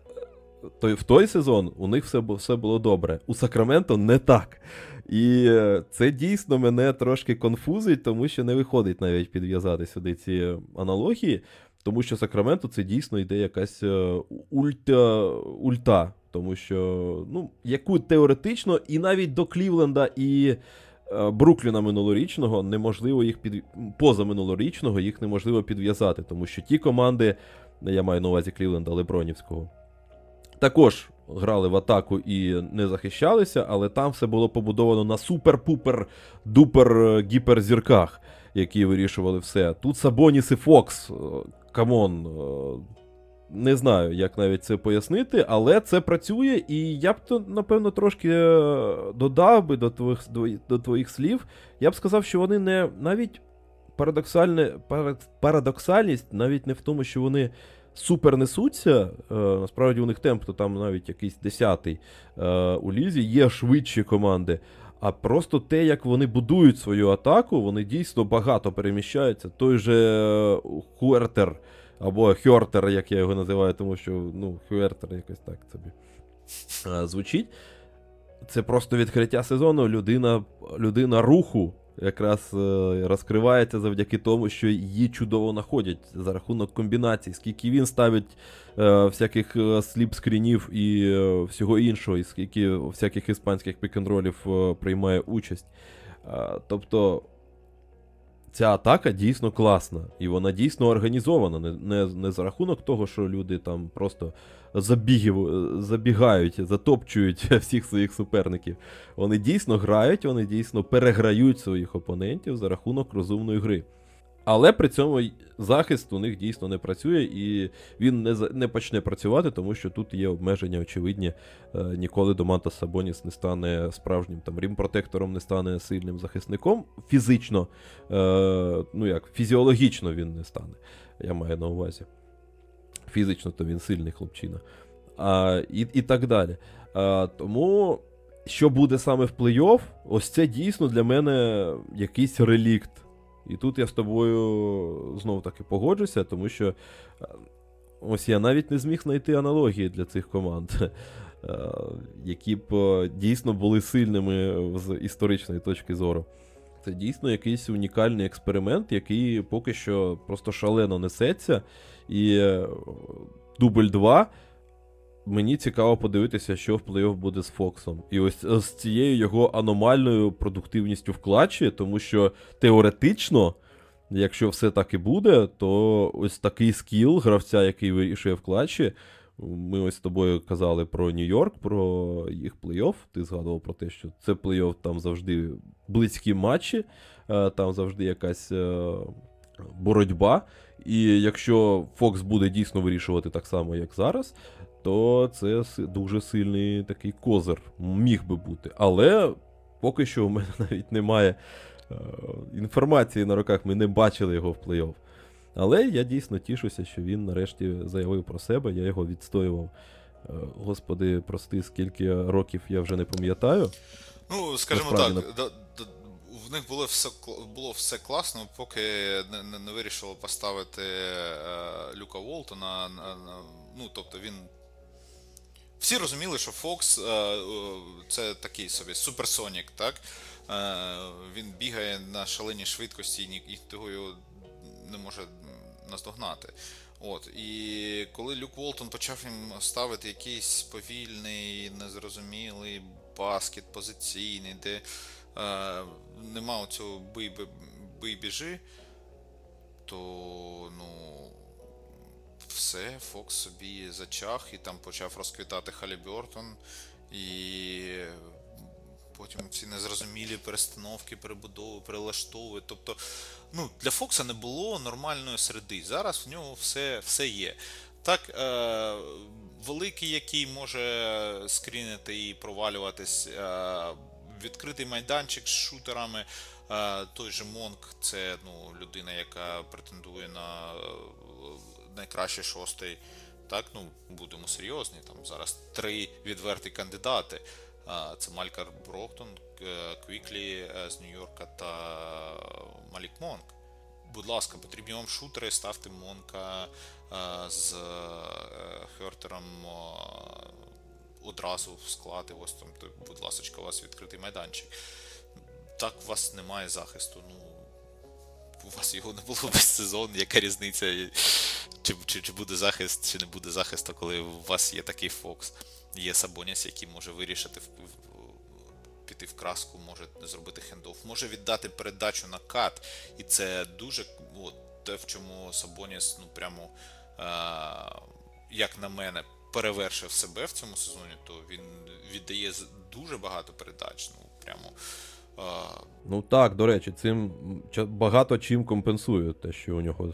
той, в той сезон у них все, все було добре. У Сакраменто не так. І е, це дійсно мене трошки конфузить, тому що не виходить навіть підв'язати сюди ці аналогії. Тому що Сакраменто це дійсно йде якась е, ульта, ульта. Тому що, ну, яку теоретично, і навіть до Клівленда і е, Брукліна минулорічного неможливо їх під поза минулорічного їх неможливо підв'язати, тому що ті команди, я маю на увазі Клівленда Лебронівського, також грали в атаку і не захищалися, але там все було побудовано на супер-пупер дупер е, гіперзірках, які вирішували все. Тут Сабоніс і Фокс. е, Come on. Не знаю, як навіть це пояснити, але це працює, і я б то, напевно, трошки е, додав би до твоїх, до- твоїх слів. Я б сказав, що вони не навіть парадоксальне, парадоксальність навіть не в тому, що вони супер несуться. Е, насправді у них темп, то там навіть якийсь десятий е, у лізі, є швидші команди. А просто те, як вони будують свою атаку, вони дійсно багато переміщаються. Той же Хуертер, або Хьортер, як я його називаю, тому що ну, Хьортер якось так собі звучить. Це просто відкриття сезону. Людина, людина руху якраз е, розкривається завдяки тому, що її чудово знаходять за рахунок комбінацій, скільки він ставить е, всяких е, сліп-скрінів і всього іншого, і скільки всяких іспанських пікенролів приймає участь. Тобто. Ця атака дійсно класна, і вона дійсно організована. Не, не, не за рахунок того, що люди там просто забігів, забігають, затопчують всіх своїх суперників. Вони дійсно грають, вони дійсно переграють своїх опонентів за рахунок розумної гри. Але при цьому захист у них дійсно не працює, і він не не почне працювати, тому що тут є обмеження очевидні. Е, Ніколи Домантас Сабоніс не стане справжнім там рімпротектором, не стане сильним захисником. Фізично, е, ну як, фізіологічно він не стане. Я маю на увазі. Фізично то він сильний хлопчина. А, і, і так далі. А, тому, що буде саме в плей-офф, ось це дійсно для мене якийсь релікт. І тут я з тобою знов таки погоджуся, тому що е, ось я навіть не зміг знайти аналогії для цих команд, е, які б е, дійсно були сильними з історичної точки зору. Це дійсно якийсь унікальний експеримент, який поки що просто шалено несеться. І дубль 2. Мені цікаво подивитися, що в плей-офф буде з Фоксом. І ось з цією його аномальною продуктивністю в клатчі, тому що теоретично, якщо все так і буде, то ось такий скіл гравця, який вирішує в клатчі. Ми ось з тобою казали про Нью-Йорк, про їх плей-офф. Ти згадував про те, що це плей-офф там завжди близькі матчі, е, там завжди якась е, боротьба. І якщо Фокс буде дійсно вирішувати так само, як зараз, то це дуже сильний такий козир. Міг би бути. Але поки що у мене навіть немає е, інформації на руках, ми не бачили його в плей-офф. Але я дійсно тішуся, що він нарешті заявив про себе, я його відстоював. Е, Господи, прости, скільки років я вже не пам'ятаю. Ну, скажімо Насправді, так, да, да, в них було все, було все класно, поки не, не, не вирішили поставити е, Люка Волтона. На, на, ну, тобто він. Всі розуміли, що Фокс е, е, це такий собі суперсонік, так? Е, він бігає на шаленій швидкості і ні- і того його не може наздогнати. От, і коли Люк Волтон почав їм ставити якийсь повільний, незрозумілий баскет позиційний, де е, нема оцього бий, бий- бий біжи, то ну. Все, Фокс собі зачах і там почав розквітати Халібертон, і потім ці незрозумілі перестановки, перебудови, перелаштовують. Тобто, ну, для Фокса не було нормальної середи. Зараз в нього все, все є. Так, е, великий, який може скрінити і провалюватись, е, відкритий майданчик з шутерами. Е, той же Монк це ну, людина, яка претендує на е, найкращий шостий. Так, ну будемо серйозні. Там зараз три відверті кандидати. Це Малкольм Брогдон, К- Квіклі е, з Нью-Йорка та Малік Монк. Будь ласка, потрібні вам шутери, ставте Монка е, з е, Хертером одразу в склад, ось там, будь ласка, у вас відкритий майданчик. Так у вас немає захисту. Ну, у вас його не було весь сезон, яка різниця, чи, чи, чи буде захист, чи не буде захисту, коли у вас є такий Фокс. Є Сабоніс, який може вирішити піти в краску, може зробити хендоф, може віддати передачу на кат. І це дуже от, те, в чому Сабоніс, ну прямо, е, як на мене, перевершив себе в цьому сезоні, то він віддає дуже багато передач. Ну, прямо. Ну так, до речі, цим багато чим компенсує те, що у нього.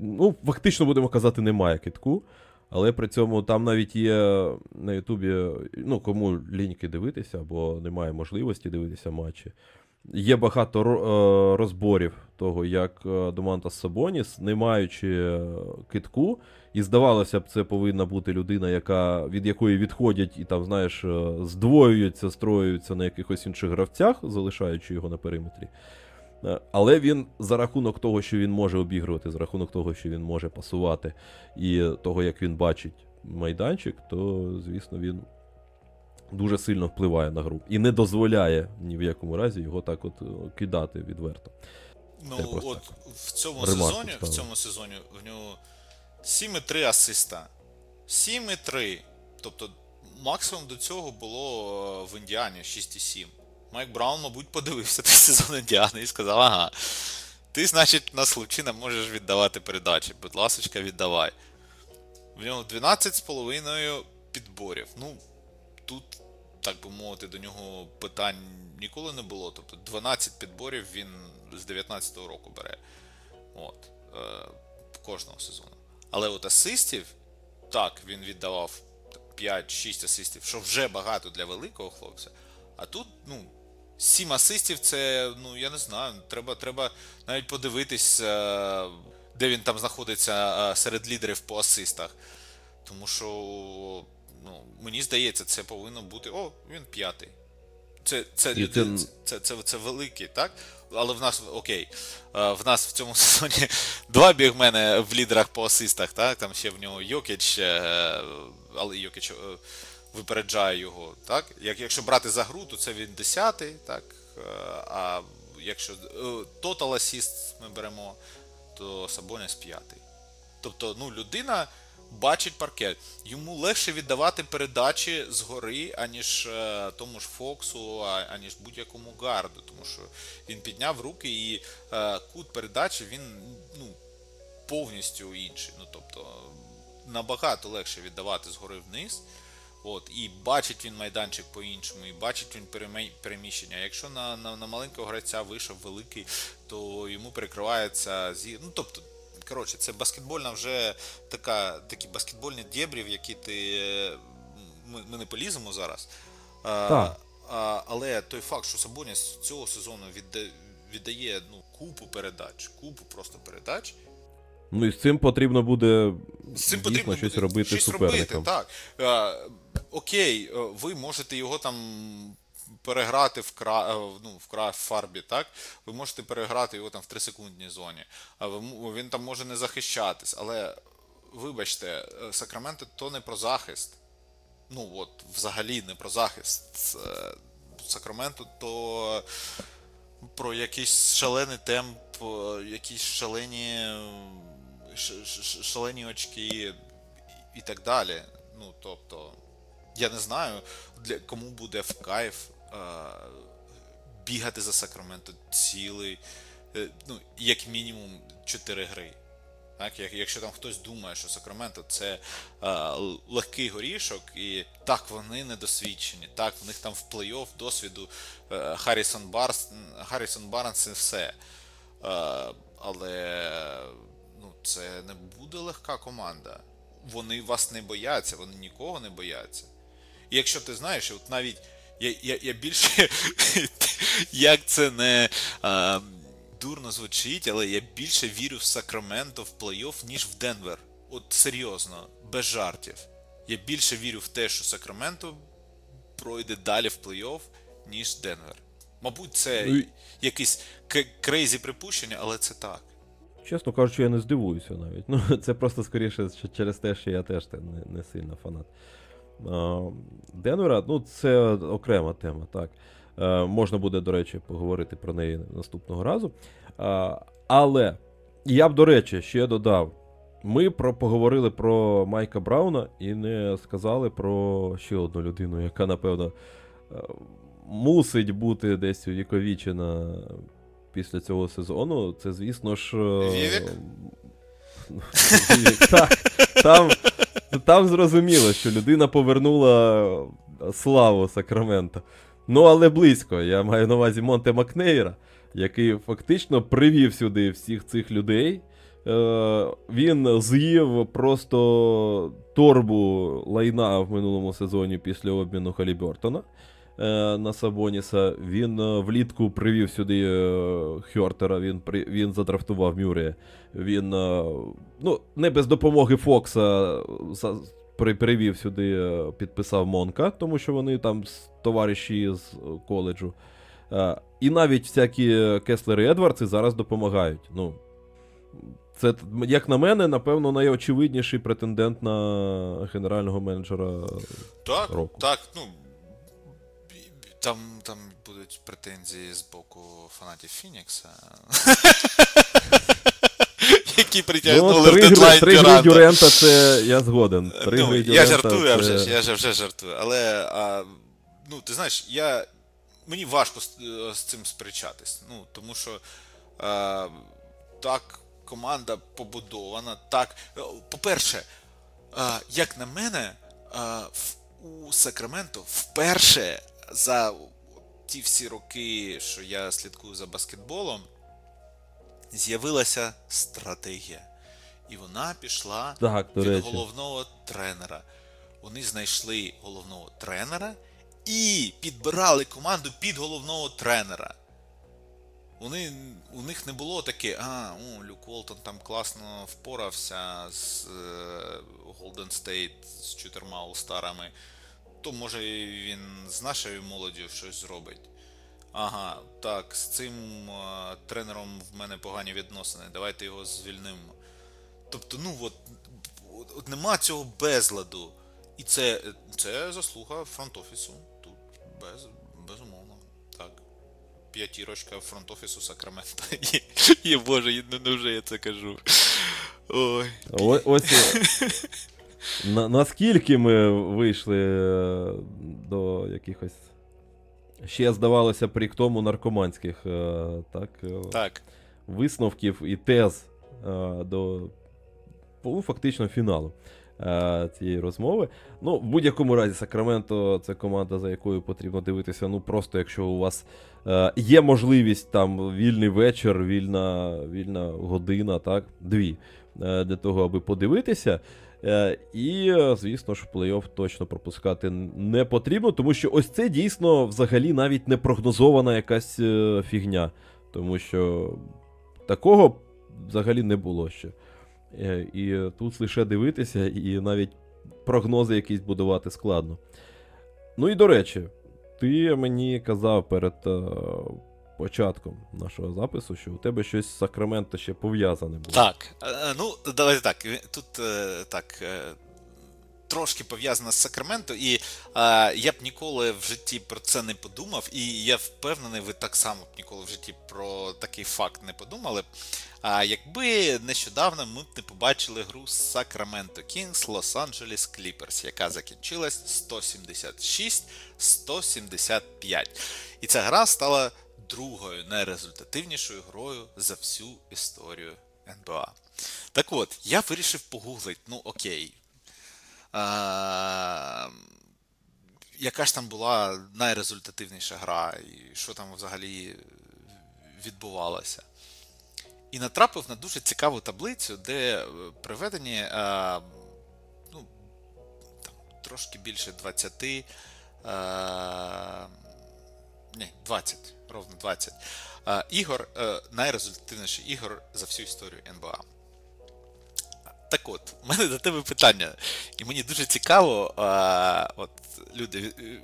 Ну, фактично будемо казати, немає китку. Але при цьому там навіть є на Ютубі, ну, кому ліньки дивитися, або немає можливості дивитися матчі. Є багато е, розборів того, як е, Домантас Сабоніс, не маючи е, китку, і здавалося б, це повинна бути людина, яка, від якої відходять і там, знаєш, е, здвоюються, строюються на якихось інших гравцях, залишаючи його на периметрі. Е, Але він за рахунок того, що він може обігрувати, за рахунок того, що він може пасувати, і того, як він бачить майданчик, то, звісно, він дуже сильно впливає на гру і не дозволяє ні в якому разі його так от е, кидати відверто. Ну, от в цьому сезоні, в цьому сезоні в нього 7,3 асиста. 7,3. Тобто максимум до цього було е, в Індіані 6,7. Майк Браун, мабуть, подивився той сезон Індіани і сказав, ага. Ти, значить, на Случина можеш віддавати передачі. Будь ласочка, віддавай. В нього 12,5 підборів. Ну, тут, так би мовити, до нього питань ніколи не було. Тобто 12 підборів він з 19-го року бере. От. Е, кожного сезону. Але от асистів, так, він віддавав 5-6 асистів, що вже багато для великого хлопця. А тут, ну, 7 асистів це, ну, я не знаю, треба, треба навіть подивитись, е, де він там знаходиться е, серед лідерів по асистах. Тому що, ну, мені здається, це повинно бути. О, він п'ятий. Це, це, це- це, це, це, великий, так? Але в нас, окей, е, в нас в цьому сезоні два бігмени в лідерах по асистах, так? Там ще в нього Йокіч, е, але Йокіч е, випереджає його, так? Як, якщо брати за гру, то це він 10-й, так? А якщо Total Assist ми беремо, то Сабоніс п'ятий. Тобто, ну, людина бачить паркет. Йому легше віддавати передачі згори, аніж е, тому ж Фоксу, аніж будь-якому гарду, тому що він підняв руки і е, кут передачі він ну, повністю інший. Ну, тобто, набагато легше віддавати згори вниз. От, і бачить він майданчик по-іншому, і бачить він переміщення. Якщо на, на, на маленького гравця вийшов великий, то йому перекривається зі. Ну, тобто, коротше, це баскетбольна вже така, такі баскетбольні дєбрі, в які ти. е, Ми, ми не поліземо зараз. А, Так. а, але той факт, що Сабоніс цього сезону відда, віддає ну, купу передач, купу просто передач. Ну і з цим потрібно буде З цим дійсно потрібно щось буде робити щось суперникам. Робити, так. Е, окей, е, ви можете його там переграти в кра... е, ну, в кра... в фарбі, так? Ви можете переграти його там в 3-секундній зоні. Він там може не захищатись, але вибачте, е, Сакраменто то не про захист. Ну, от, взагалі не про захист. Е, Сакраменто то про якийсь шалений темп, якісь шалені, шалені очки і так далі. Ну, тобто, я не знаю, для кому буде в кайф бігати за Сакраменто цілий, е, ну, як мінімум 4 гри. Так, якщо там хтось думає, що Сакраменто це е, легкий горішок, і так, вони недосвідчені, так, в них там в плей-офф досвіду е, Харрісон Барс, Харрісон Барнс і все. Е, але ну, це не буде легка команда. Вони вас не бояться, вони нікого не бояться. І якщо ти знаєш, от навіть я, я, я більше, як це не а, дурно звучить, але я більше вірю в Сакраменто в плей-офф, ніж в Денвер. От серйозно, без жартів. Я більше вірю в те, що Сакраменто пройде далі в плей-офф, ніж Денвер. Мабуть, це Ну якесь crazy припущення, але це так. Чесно кажучи, я не здивуюся навіть. Ну, це просто скоріше через те, що я теж не, не сильно фанат. Денвера, ну, це окрема тема, так. Е, можна буде, до речі, поговорити про неї наступного разу. Але я б, до речі, ще додав. Ми про, поговорили про Майка Брауна і не сказали про ще одну людину, яка, напевно, е, мусить бути десь увіковічена після цього сезону. Це, звісно ж. е, Вівік? Вівік, так. Там, там зрозуміло, що людина повернула славу Сакрамента. Ну, але близько. Я маю на увазі Монте Макнейра, який фактично привів сюди всіх цих людей. Е, він з'їв просто торбу лайна в минулому сезоні після обміну Халібертона е, на Сабоніса. Він е, влітку привів сюди е, Хьортера, він, він задрафтував Мюррея. Він е, ну, не без допомоги Фокса привів сюди, е, підписав Монка, тому що вони там товариші з е, коледжу. Е, І навіть всякі Кеслер і Едвардси зараз допомагають. Ну, це, як на мене, напевно, найочевидніший претендент на генерального менеджера. Так, року. так, ну. Там, там будуть претензії з боку фанатів Фінікса. Які Ну, притягнули в три, гри, дедлайн три гри Дюрента це я згоден. Ну, я жартую, я вже жартую. Але, ну, ти знаєш, я, мені важко з, цим сперечатись. Ну, тому що так команда побудована, так. По-перше, як на мене, у Сакраменто вперше за ті всі роки, що я слідкую за баскетболом, з'явилася стратегія. І вона пішла Так, від речі. головного тренера. Вони знайшли головного тренера і підбирали команду під головного тренера. Вони, у них не було таке, а, о, Люк Уолтон там класно впорався з е, Golden State з чотирма улстарами, то може він з нашою молоддю щось зробить. Ага, так, з цим е, тренером в мене погані відносини, давайте його звільнимо. Тобто, ну от, от, нема цього безладу. І це, це заслуга фронт-офісу. Тут без, безумовно. Так. П'ятірочка фронт-офісу Сакрамента. Є, Боже, ну невже я це кажу. Ой. Ось на, наскільки ми вийшли е, до якихось. Ще здавалося рік тому наркоманських е, так, е, Так. висновків і тез до ну, фактично фіналу цієї розмови. Ну, в будь-якому разі, Сакраменто це команда, за якою потрібно дивитися. Ну, просто якщо у вас є можливість там вільний вечір, вільна, вільна година, так, дві, для того, аби подивитися. Е, І, е, звісно ж, в плей-офф точно пропускати не потрібно, тому що ось це дійсно взагалі навіть не прогнозована якась е, фігня. Тому що такого взагалі не було ще. І тут лише дивитися, і навіть прогнози якісь будувати складно. Ну і до речі, ти мені казав перед початком нашого запису, що у тебе щось з Сакраменто ще пов'язане було. Так. Е, Ну, давайте так. Тут е, так. е, Трошки пов'язано з Сакраменто, і е, я б ніколи в житті про це не подумав, і я впевнений, ви так само б ніколи в житті про такий факт не подумали. А якби нещодавно ми б не побачили гру Сакраменто Кінгс Лос-Анджелес Кліперс, яка закінчилась 176-175. І ця гра стала другою найрезультативнішою грою за всю історію НБА. Так от, я вирішив погуглити, ну окей. А, яка ж там була найрезультативніша гра, і що там взагалі відбувалося. І натрапив на дуже цікаву таблицю, де е, приведені а, ну, там, трошки більше 20. А, ні, 20, ровно 20. Ігор, е, найрезультативніших ігор за всю історію НБА. Так от, у мене до тебе питання. І мені дуже цікаво, от, люди, е,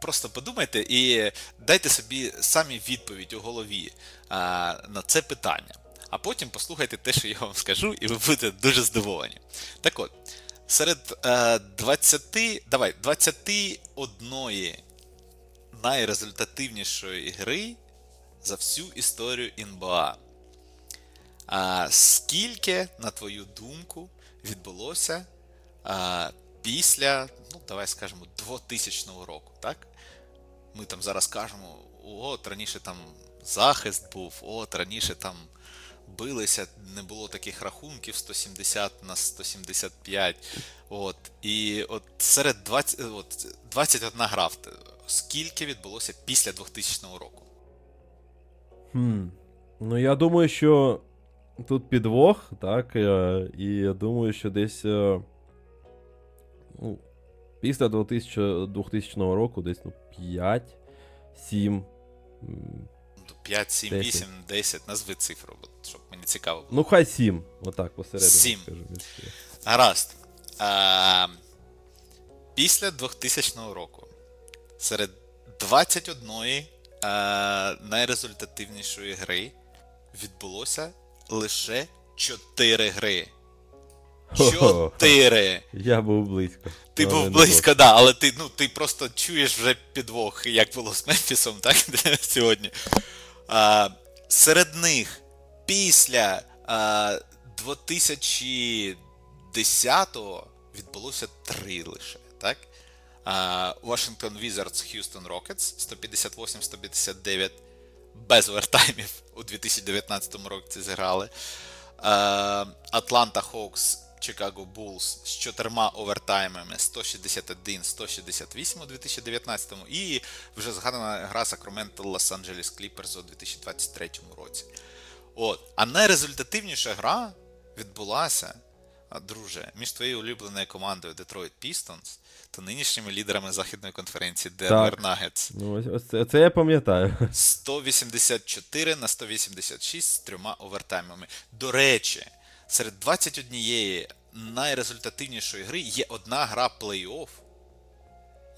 просто подумайте і дайте собі самі відповідь у голові на це питання. А потім послухайте те, що я вам скажу, і ви будете дуже здивовані. Так от, серед е, 20, давай, 21 найрезультативнішої гри за всю історію НБА. А скільки, на твою думку, відбулося а, після, ну, давай скажемо, 2000 року, так? Ми там зараз кажемо, от раніше там захист був, от раніше там билися, не було таких рахунків 170 на 175. От, і от серед 20, от, 21 гра, скільки відбулося після 2000 року? Хм. Ну, я думаю, що тут підвох, так. е, І я думаю, що десь. е, Ну, після 2000, 2000 року десь ну, 5, 7. М, 5, 7, 10. 8, 10, назви цифру, от, щоб мені цікаво було. Ну, хай 7. Отак, посередині. Сім. скажу. Гаразд. А, після 2000 року серед 21 найрезультативнішої гри відбулося лише 4 гри. Хо-хо. 4! Я був близько. Ти Але був близько, да, але ти, ну, ти просто чуєш вже підвох, як було з Мемфісом, так, сьогодні. Серед них після 2010-го відбулося три лише, так? Washington Wizards Houston Rockets 158-159 без овертаймів у 2019 році зіграли. Атланта Hawks Chicago Bulls з чотирма овертаймами 161-168 у 2019 і вже згадана гра Sacramento Los Angeles Clippers у 2023 році. От. А найрезультативніша гра відбулася, друже, між твоєю улюбленою командою Detroit Pistons та нинішніми лідерами західної конференції Denver. Nuggets. Ну, це, це я пам'ятаю. 184 на 186 з трьома овертаймами. До речі, серед 21 найрезультативнішої гри є одна гра плей-офф,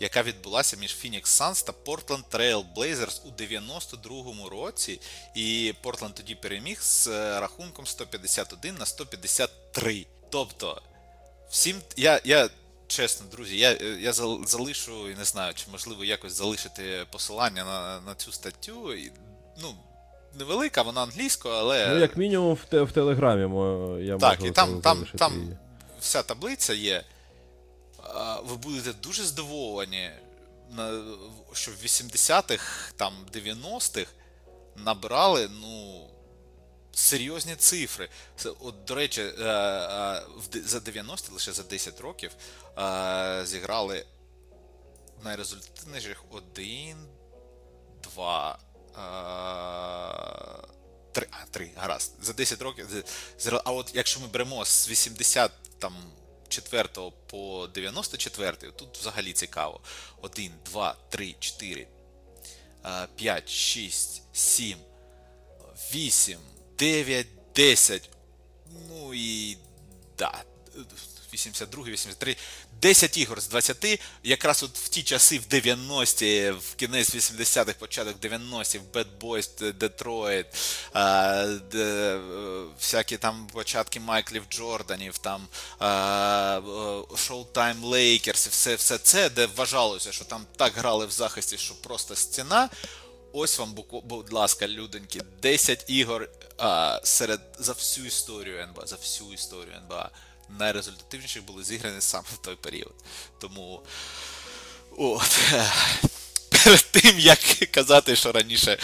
яка відбулася між Phoenix Suns та Portland Trail Blazers у 92-му році. І Портленд тоді переміг з е, рахунком 151 на 153. Тобто, всім. Я, я чесно, друзі, я, я залишу, і не знаю, чи можливо якось залишити посилання на, на цю статтю. І, ну, невелика, вона англійською, але. Ну, як мінімум, в, те, в Телеграмі я Так, можу і там, там, там її. вся таблиця є. Ви будете дуже здивовані, що в 80-х, там 90-х набирали, ну. Серйозні цифри. От, до речі, е, е, за 90 лише за 10 років е, зіграли найрезультативніших 1, 2, 3, а, 3, гаразд. За 10 років. А от якщо ми беремо з 84 по 94, тут взагалі цікаво. 1, 2, 3, 4, 5, 6, 7, 8, 9, 10. Ну і. Да. 82, 83. 10 ігор з 20. Якраз от в ті часи, в 90-ті, в кінець 80-х, початок 90-х, в Bad Boys, Детройт, а, де, е, всякі там початки Майклів Джорданів, там е, Showtime Lakers, і все, все це, де вважалося, що там так грали в захисті, що просто стіна. Ось вам, будь ласка, людоньки, 10 ігор а, серед за всю історію НБА, за всю історію НБА. Найрезультативніші були зіграні саме в той період. Тому. От. Перед тим, як казати, що раніше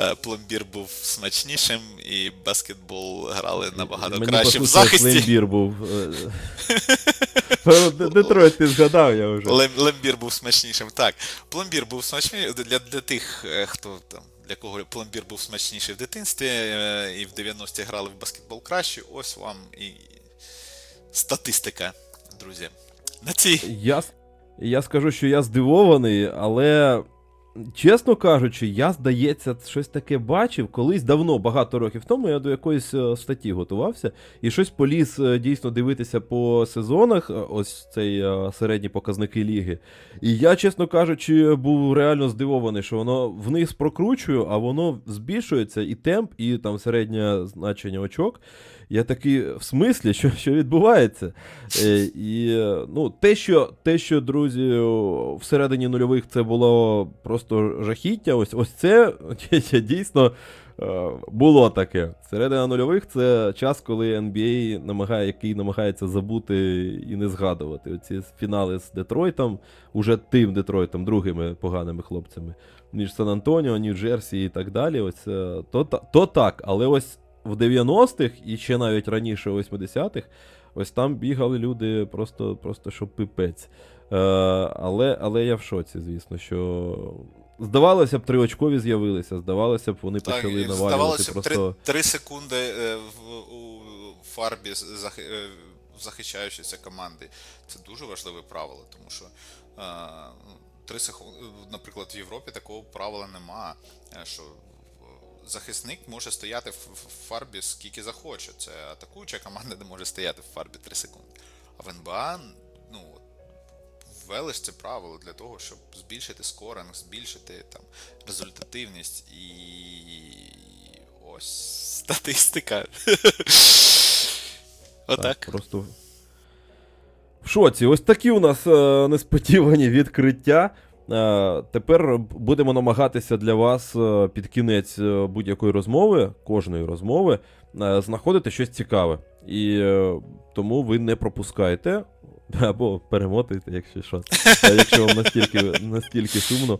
е, пломбір був смачнішим і баскетбол грали набагато Мені краще в захисті. Лембір був. е, Детройт ти згадав, я вже. Лем, Лембір був смачнішим. Так, пломбір був смачнішим для, для тих, е, хто там, для кого пломбір був смачніший в дитинстві е, і в 90-ті грали в баскетбол краще. Ось вам і статистика, друзі. На цій. Я, я скажу, що я здивований, але. Чесно кажучи, я, здається, щось таке бачив колись давно, багато років тому, я до якоїсь е, статті готувався, і щось поліз е, дійсно дивитися по сезонах, е, ось цей середні показники ліги. І я, чесно кажучи, був реально здивований, що воно вниз прокручую, а воно збільшується і темп, і там середнє значення очок. Я такий, в смислі, що, що відбувається? Е, і е, ну, те, що, те, що, друзі, всередині нульових це було просто жахіття, ось, ось це дійсно е, було таке. Середина нульових це час, коли NBA намагає, який намагається забути і не згадувати. Оці фінали з Детройтом, уже тим Детройтом, другими поганими хлопцями, ніж Сан-Антоніо, Нью-Джерсі і так далі. Ось, е, то, то так, але ось в 90-х і ще навіть раніше, у 80-х, ось там бігали люди просто, просто що пипець. Е, але, але я в шоці, звісно, що. Здавалося б, триочкові з'явилися, здавалося б, вони Так, почали навалювати здавалося б, просто. 3, 3 секунди е, в, у фарбі е, захищаючися команди. Це дуже важливе правило, тому що. е, 3 секунди, наприклад, в Європі такого правила нема, що захисник може стояти в фарбі скільки захоче. Це атакуюча команда не може стояти в фарбі 3 секунди. А в НБА, ну, ввели ж це правило для того, щоб збільшити скоринг, збільшити там результативність і ось статистика. Отак. Просто в шоці. Ось такі у нас е, несподівані відкриття. Е, тепер будемо намагатися для вас е, під кінець е, будь-якої розмови, кожної розмови, знаходити щось цікаве. І тому ви не пропускайте або перемотуйте, якщо що. Якщо вам настільки, настільки сумно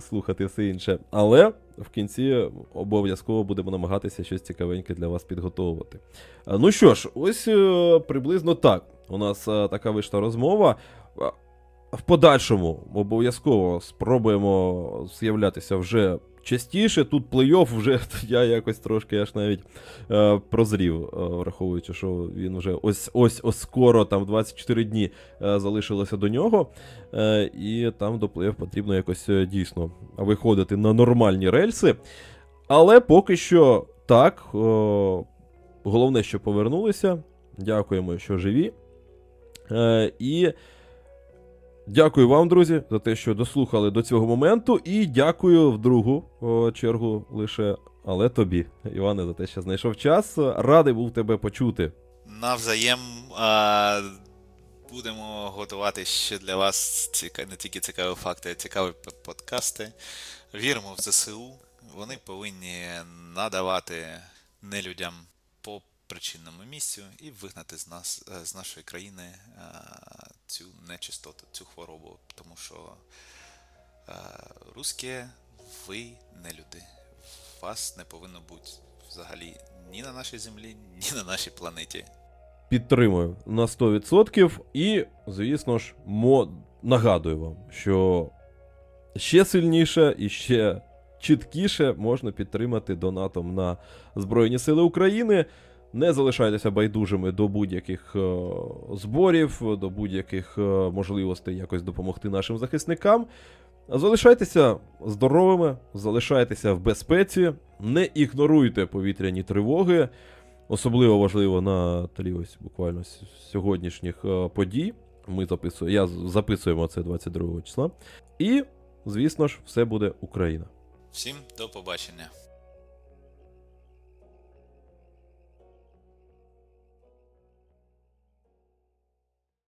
слухати все інше. Але в кінці обов'язково будемо намагатися щось цікавеньке для вас підготовувати. Ну що ж, ось приблизно так. У нас така вийшла розмова. В подальшому обов'язково спробуємо з'являтися вже частіше. Тут плей-офф вже я якось трошки аж навіть е, прозрів, е, враховуючи, що він вже ось ось ось скоро, там 24 дні е, залишилося до нього. Е, і там до плей-офф потрібно якось е, дійсно виходити на нормальні рельси. Але поки що так. Е, головне, що повернулися. Дякуємо, що живі. Е, і дякую вам, друзі, за те, що дослухали до цього моменту. І дякую в другу чергу лише, але тобі, Іване, за те, що знайшов час. Радий був тебе почути. Навзаєм а, будемо готувати ще для вас ціка... не тільки цікаві факти, а цікаві подкасти. Віримо в ЗСУ. Вони повинні надавати нелюдям по причинному місцю і вигнати з нас е, з нашої країни цю нечистоту, цю хворобу. Тому що а, русські, ви не люди. Вас не повинно бути взагалі ні на нашій землі, ні на нашій планеті. Підтримую на 100%. І, звісно ж, мо... нагадую вам, що ще сильніше і ще чіткіше можна підтримати донатом на Збройні Сили України. Не залишайтеся байдужими до будь-яких е, зборів, до будь-яких е, можливостей якось допомогти нашим захисникам. Залишайтеся здоровими, залишайтеся в безпеці, не ігноруйте повітряні тривоги. Особливо важливо на тлі ось буквально сьогоднішніх е, подій. Ми записуємо, я записуємо це 22 числа. І, звісно ж, все буде Україна. Всім до побачення.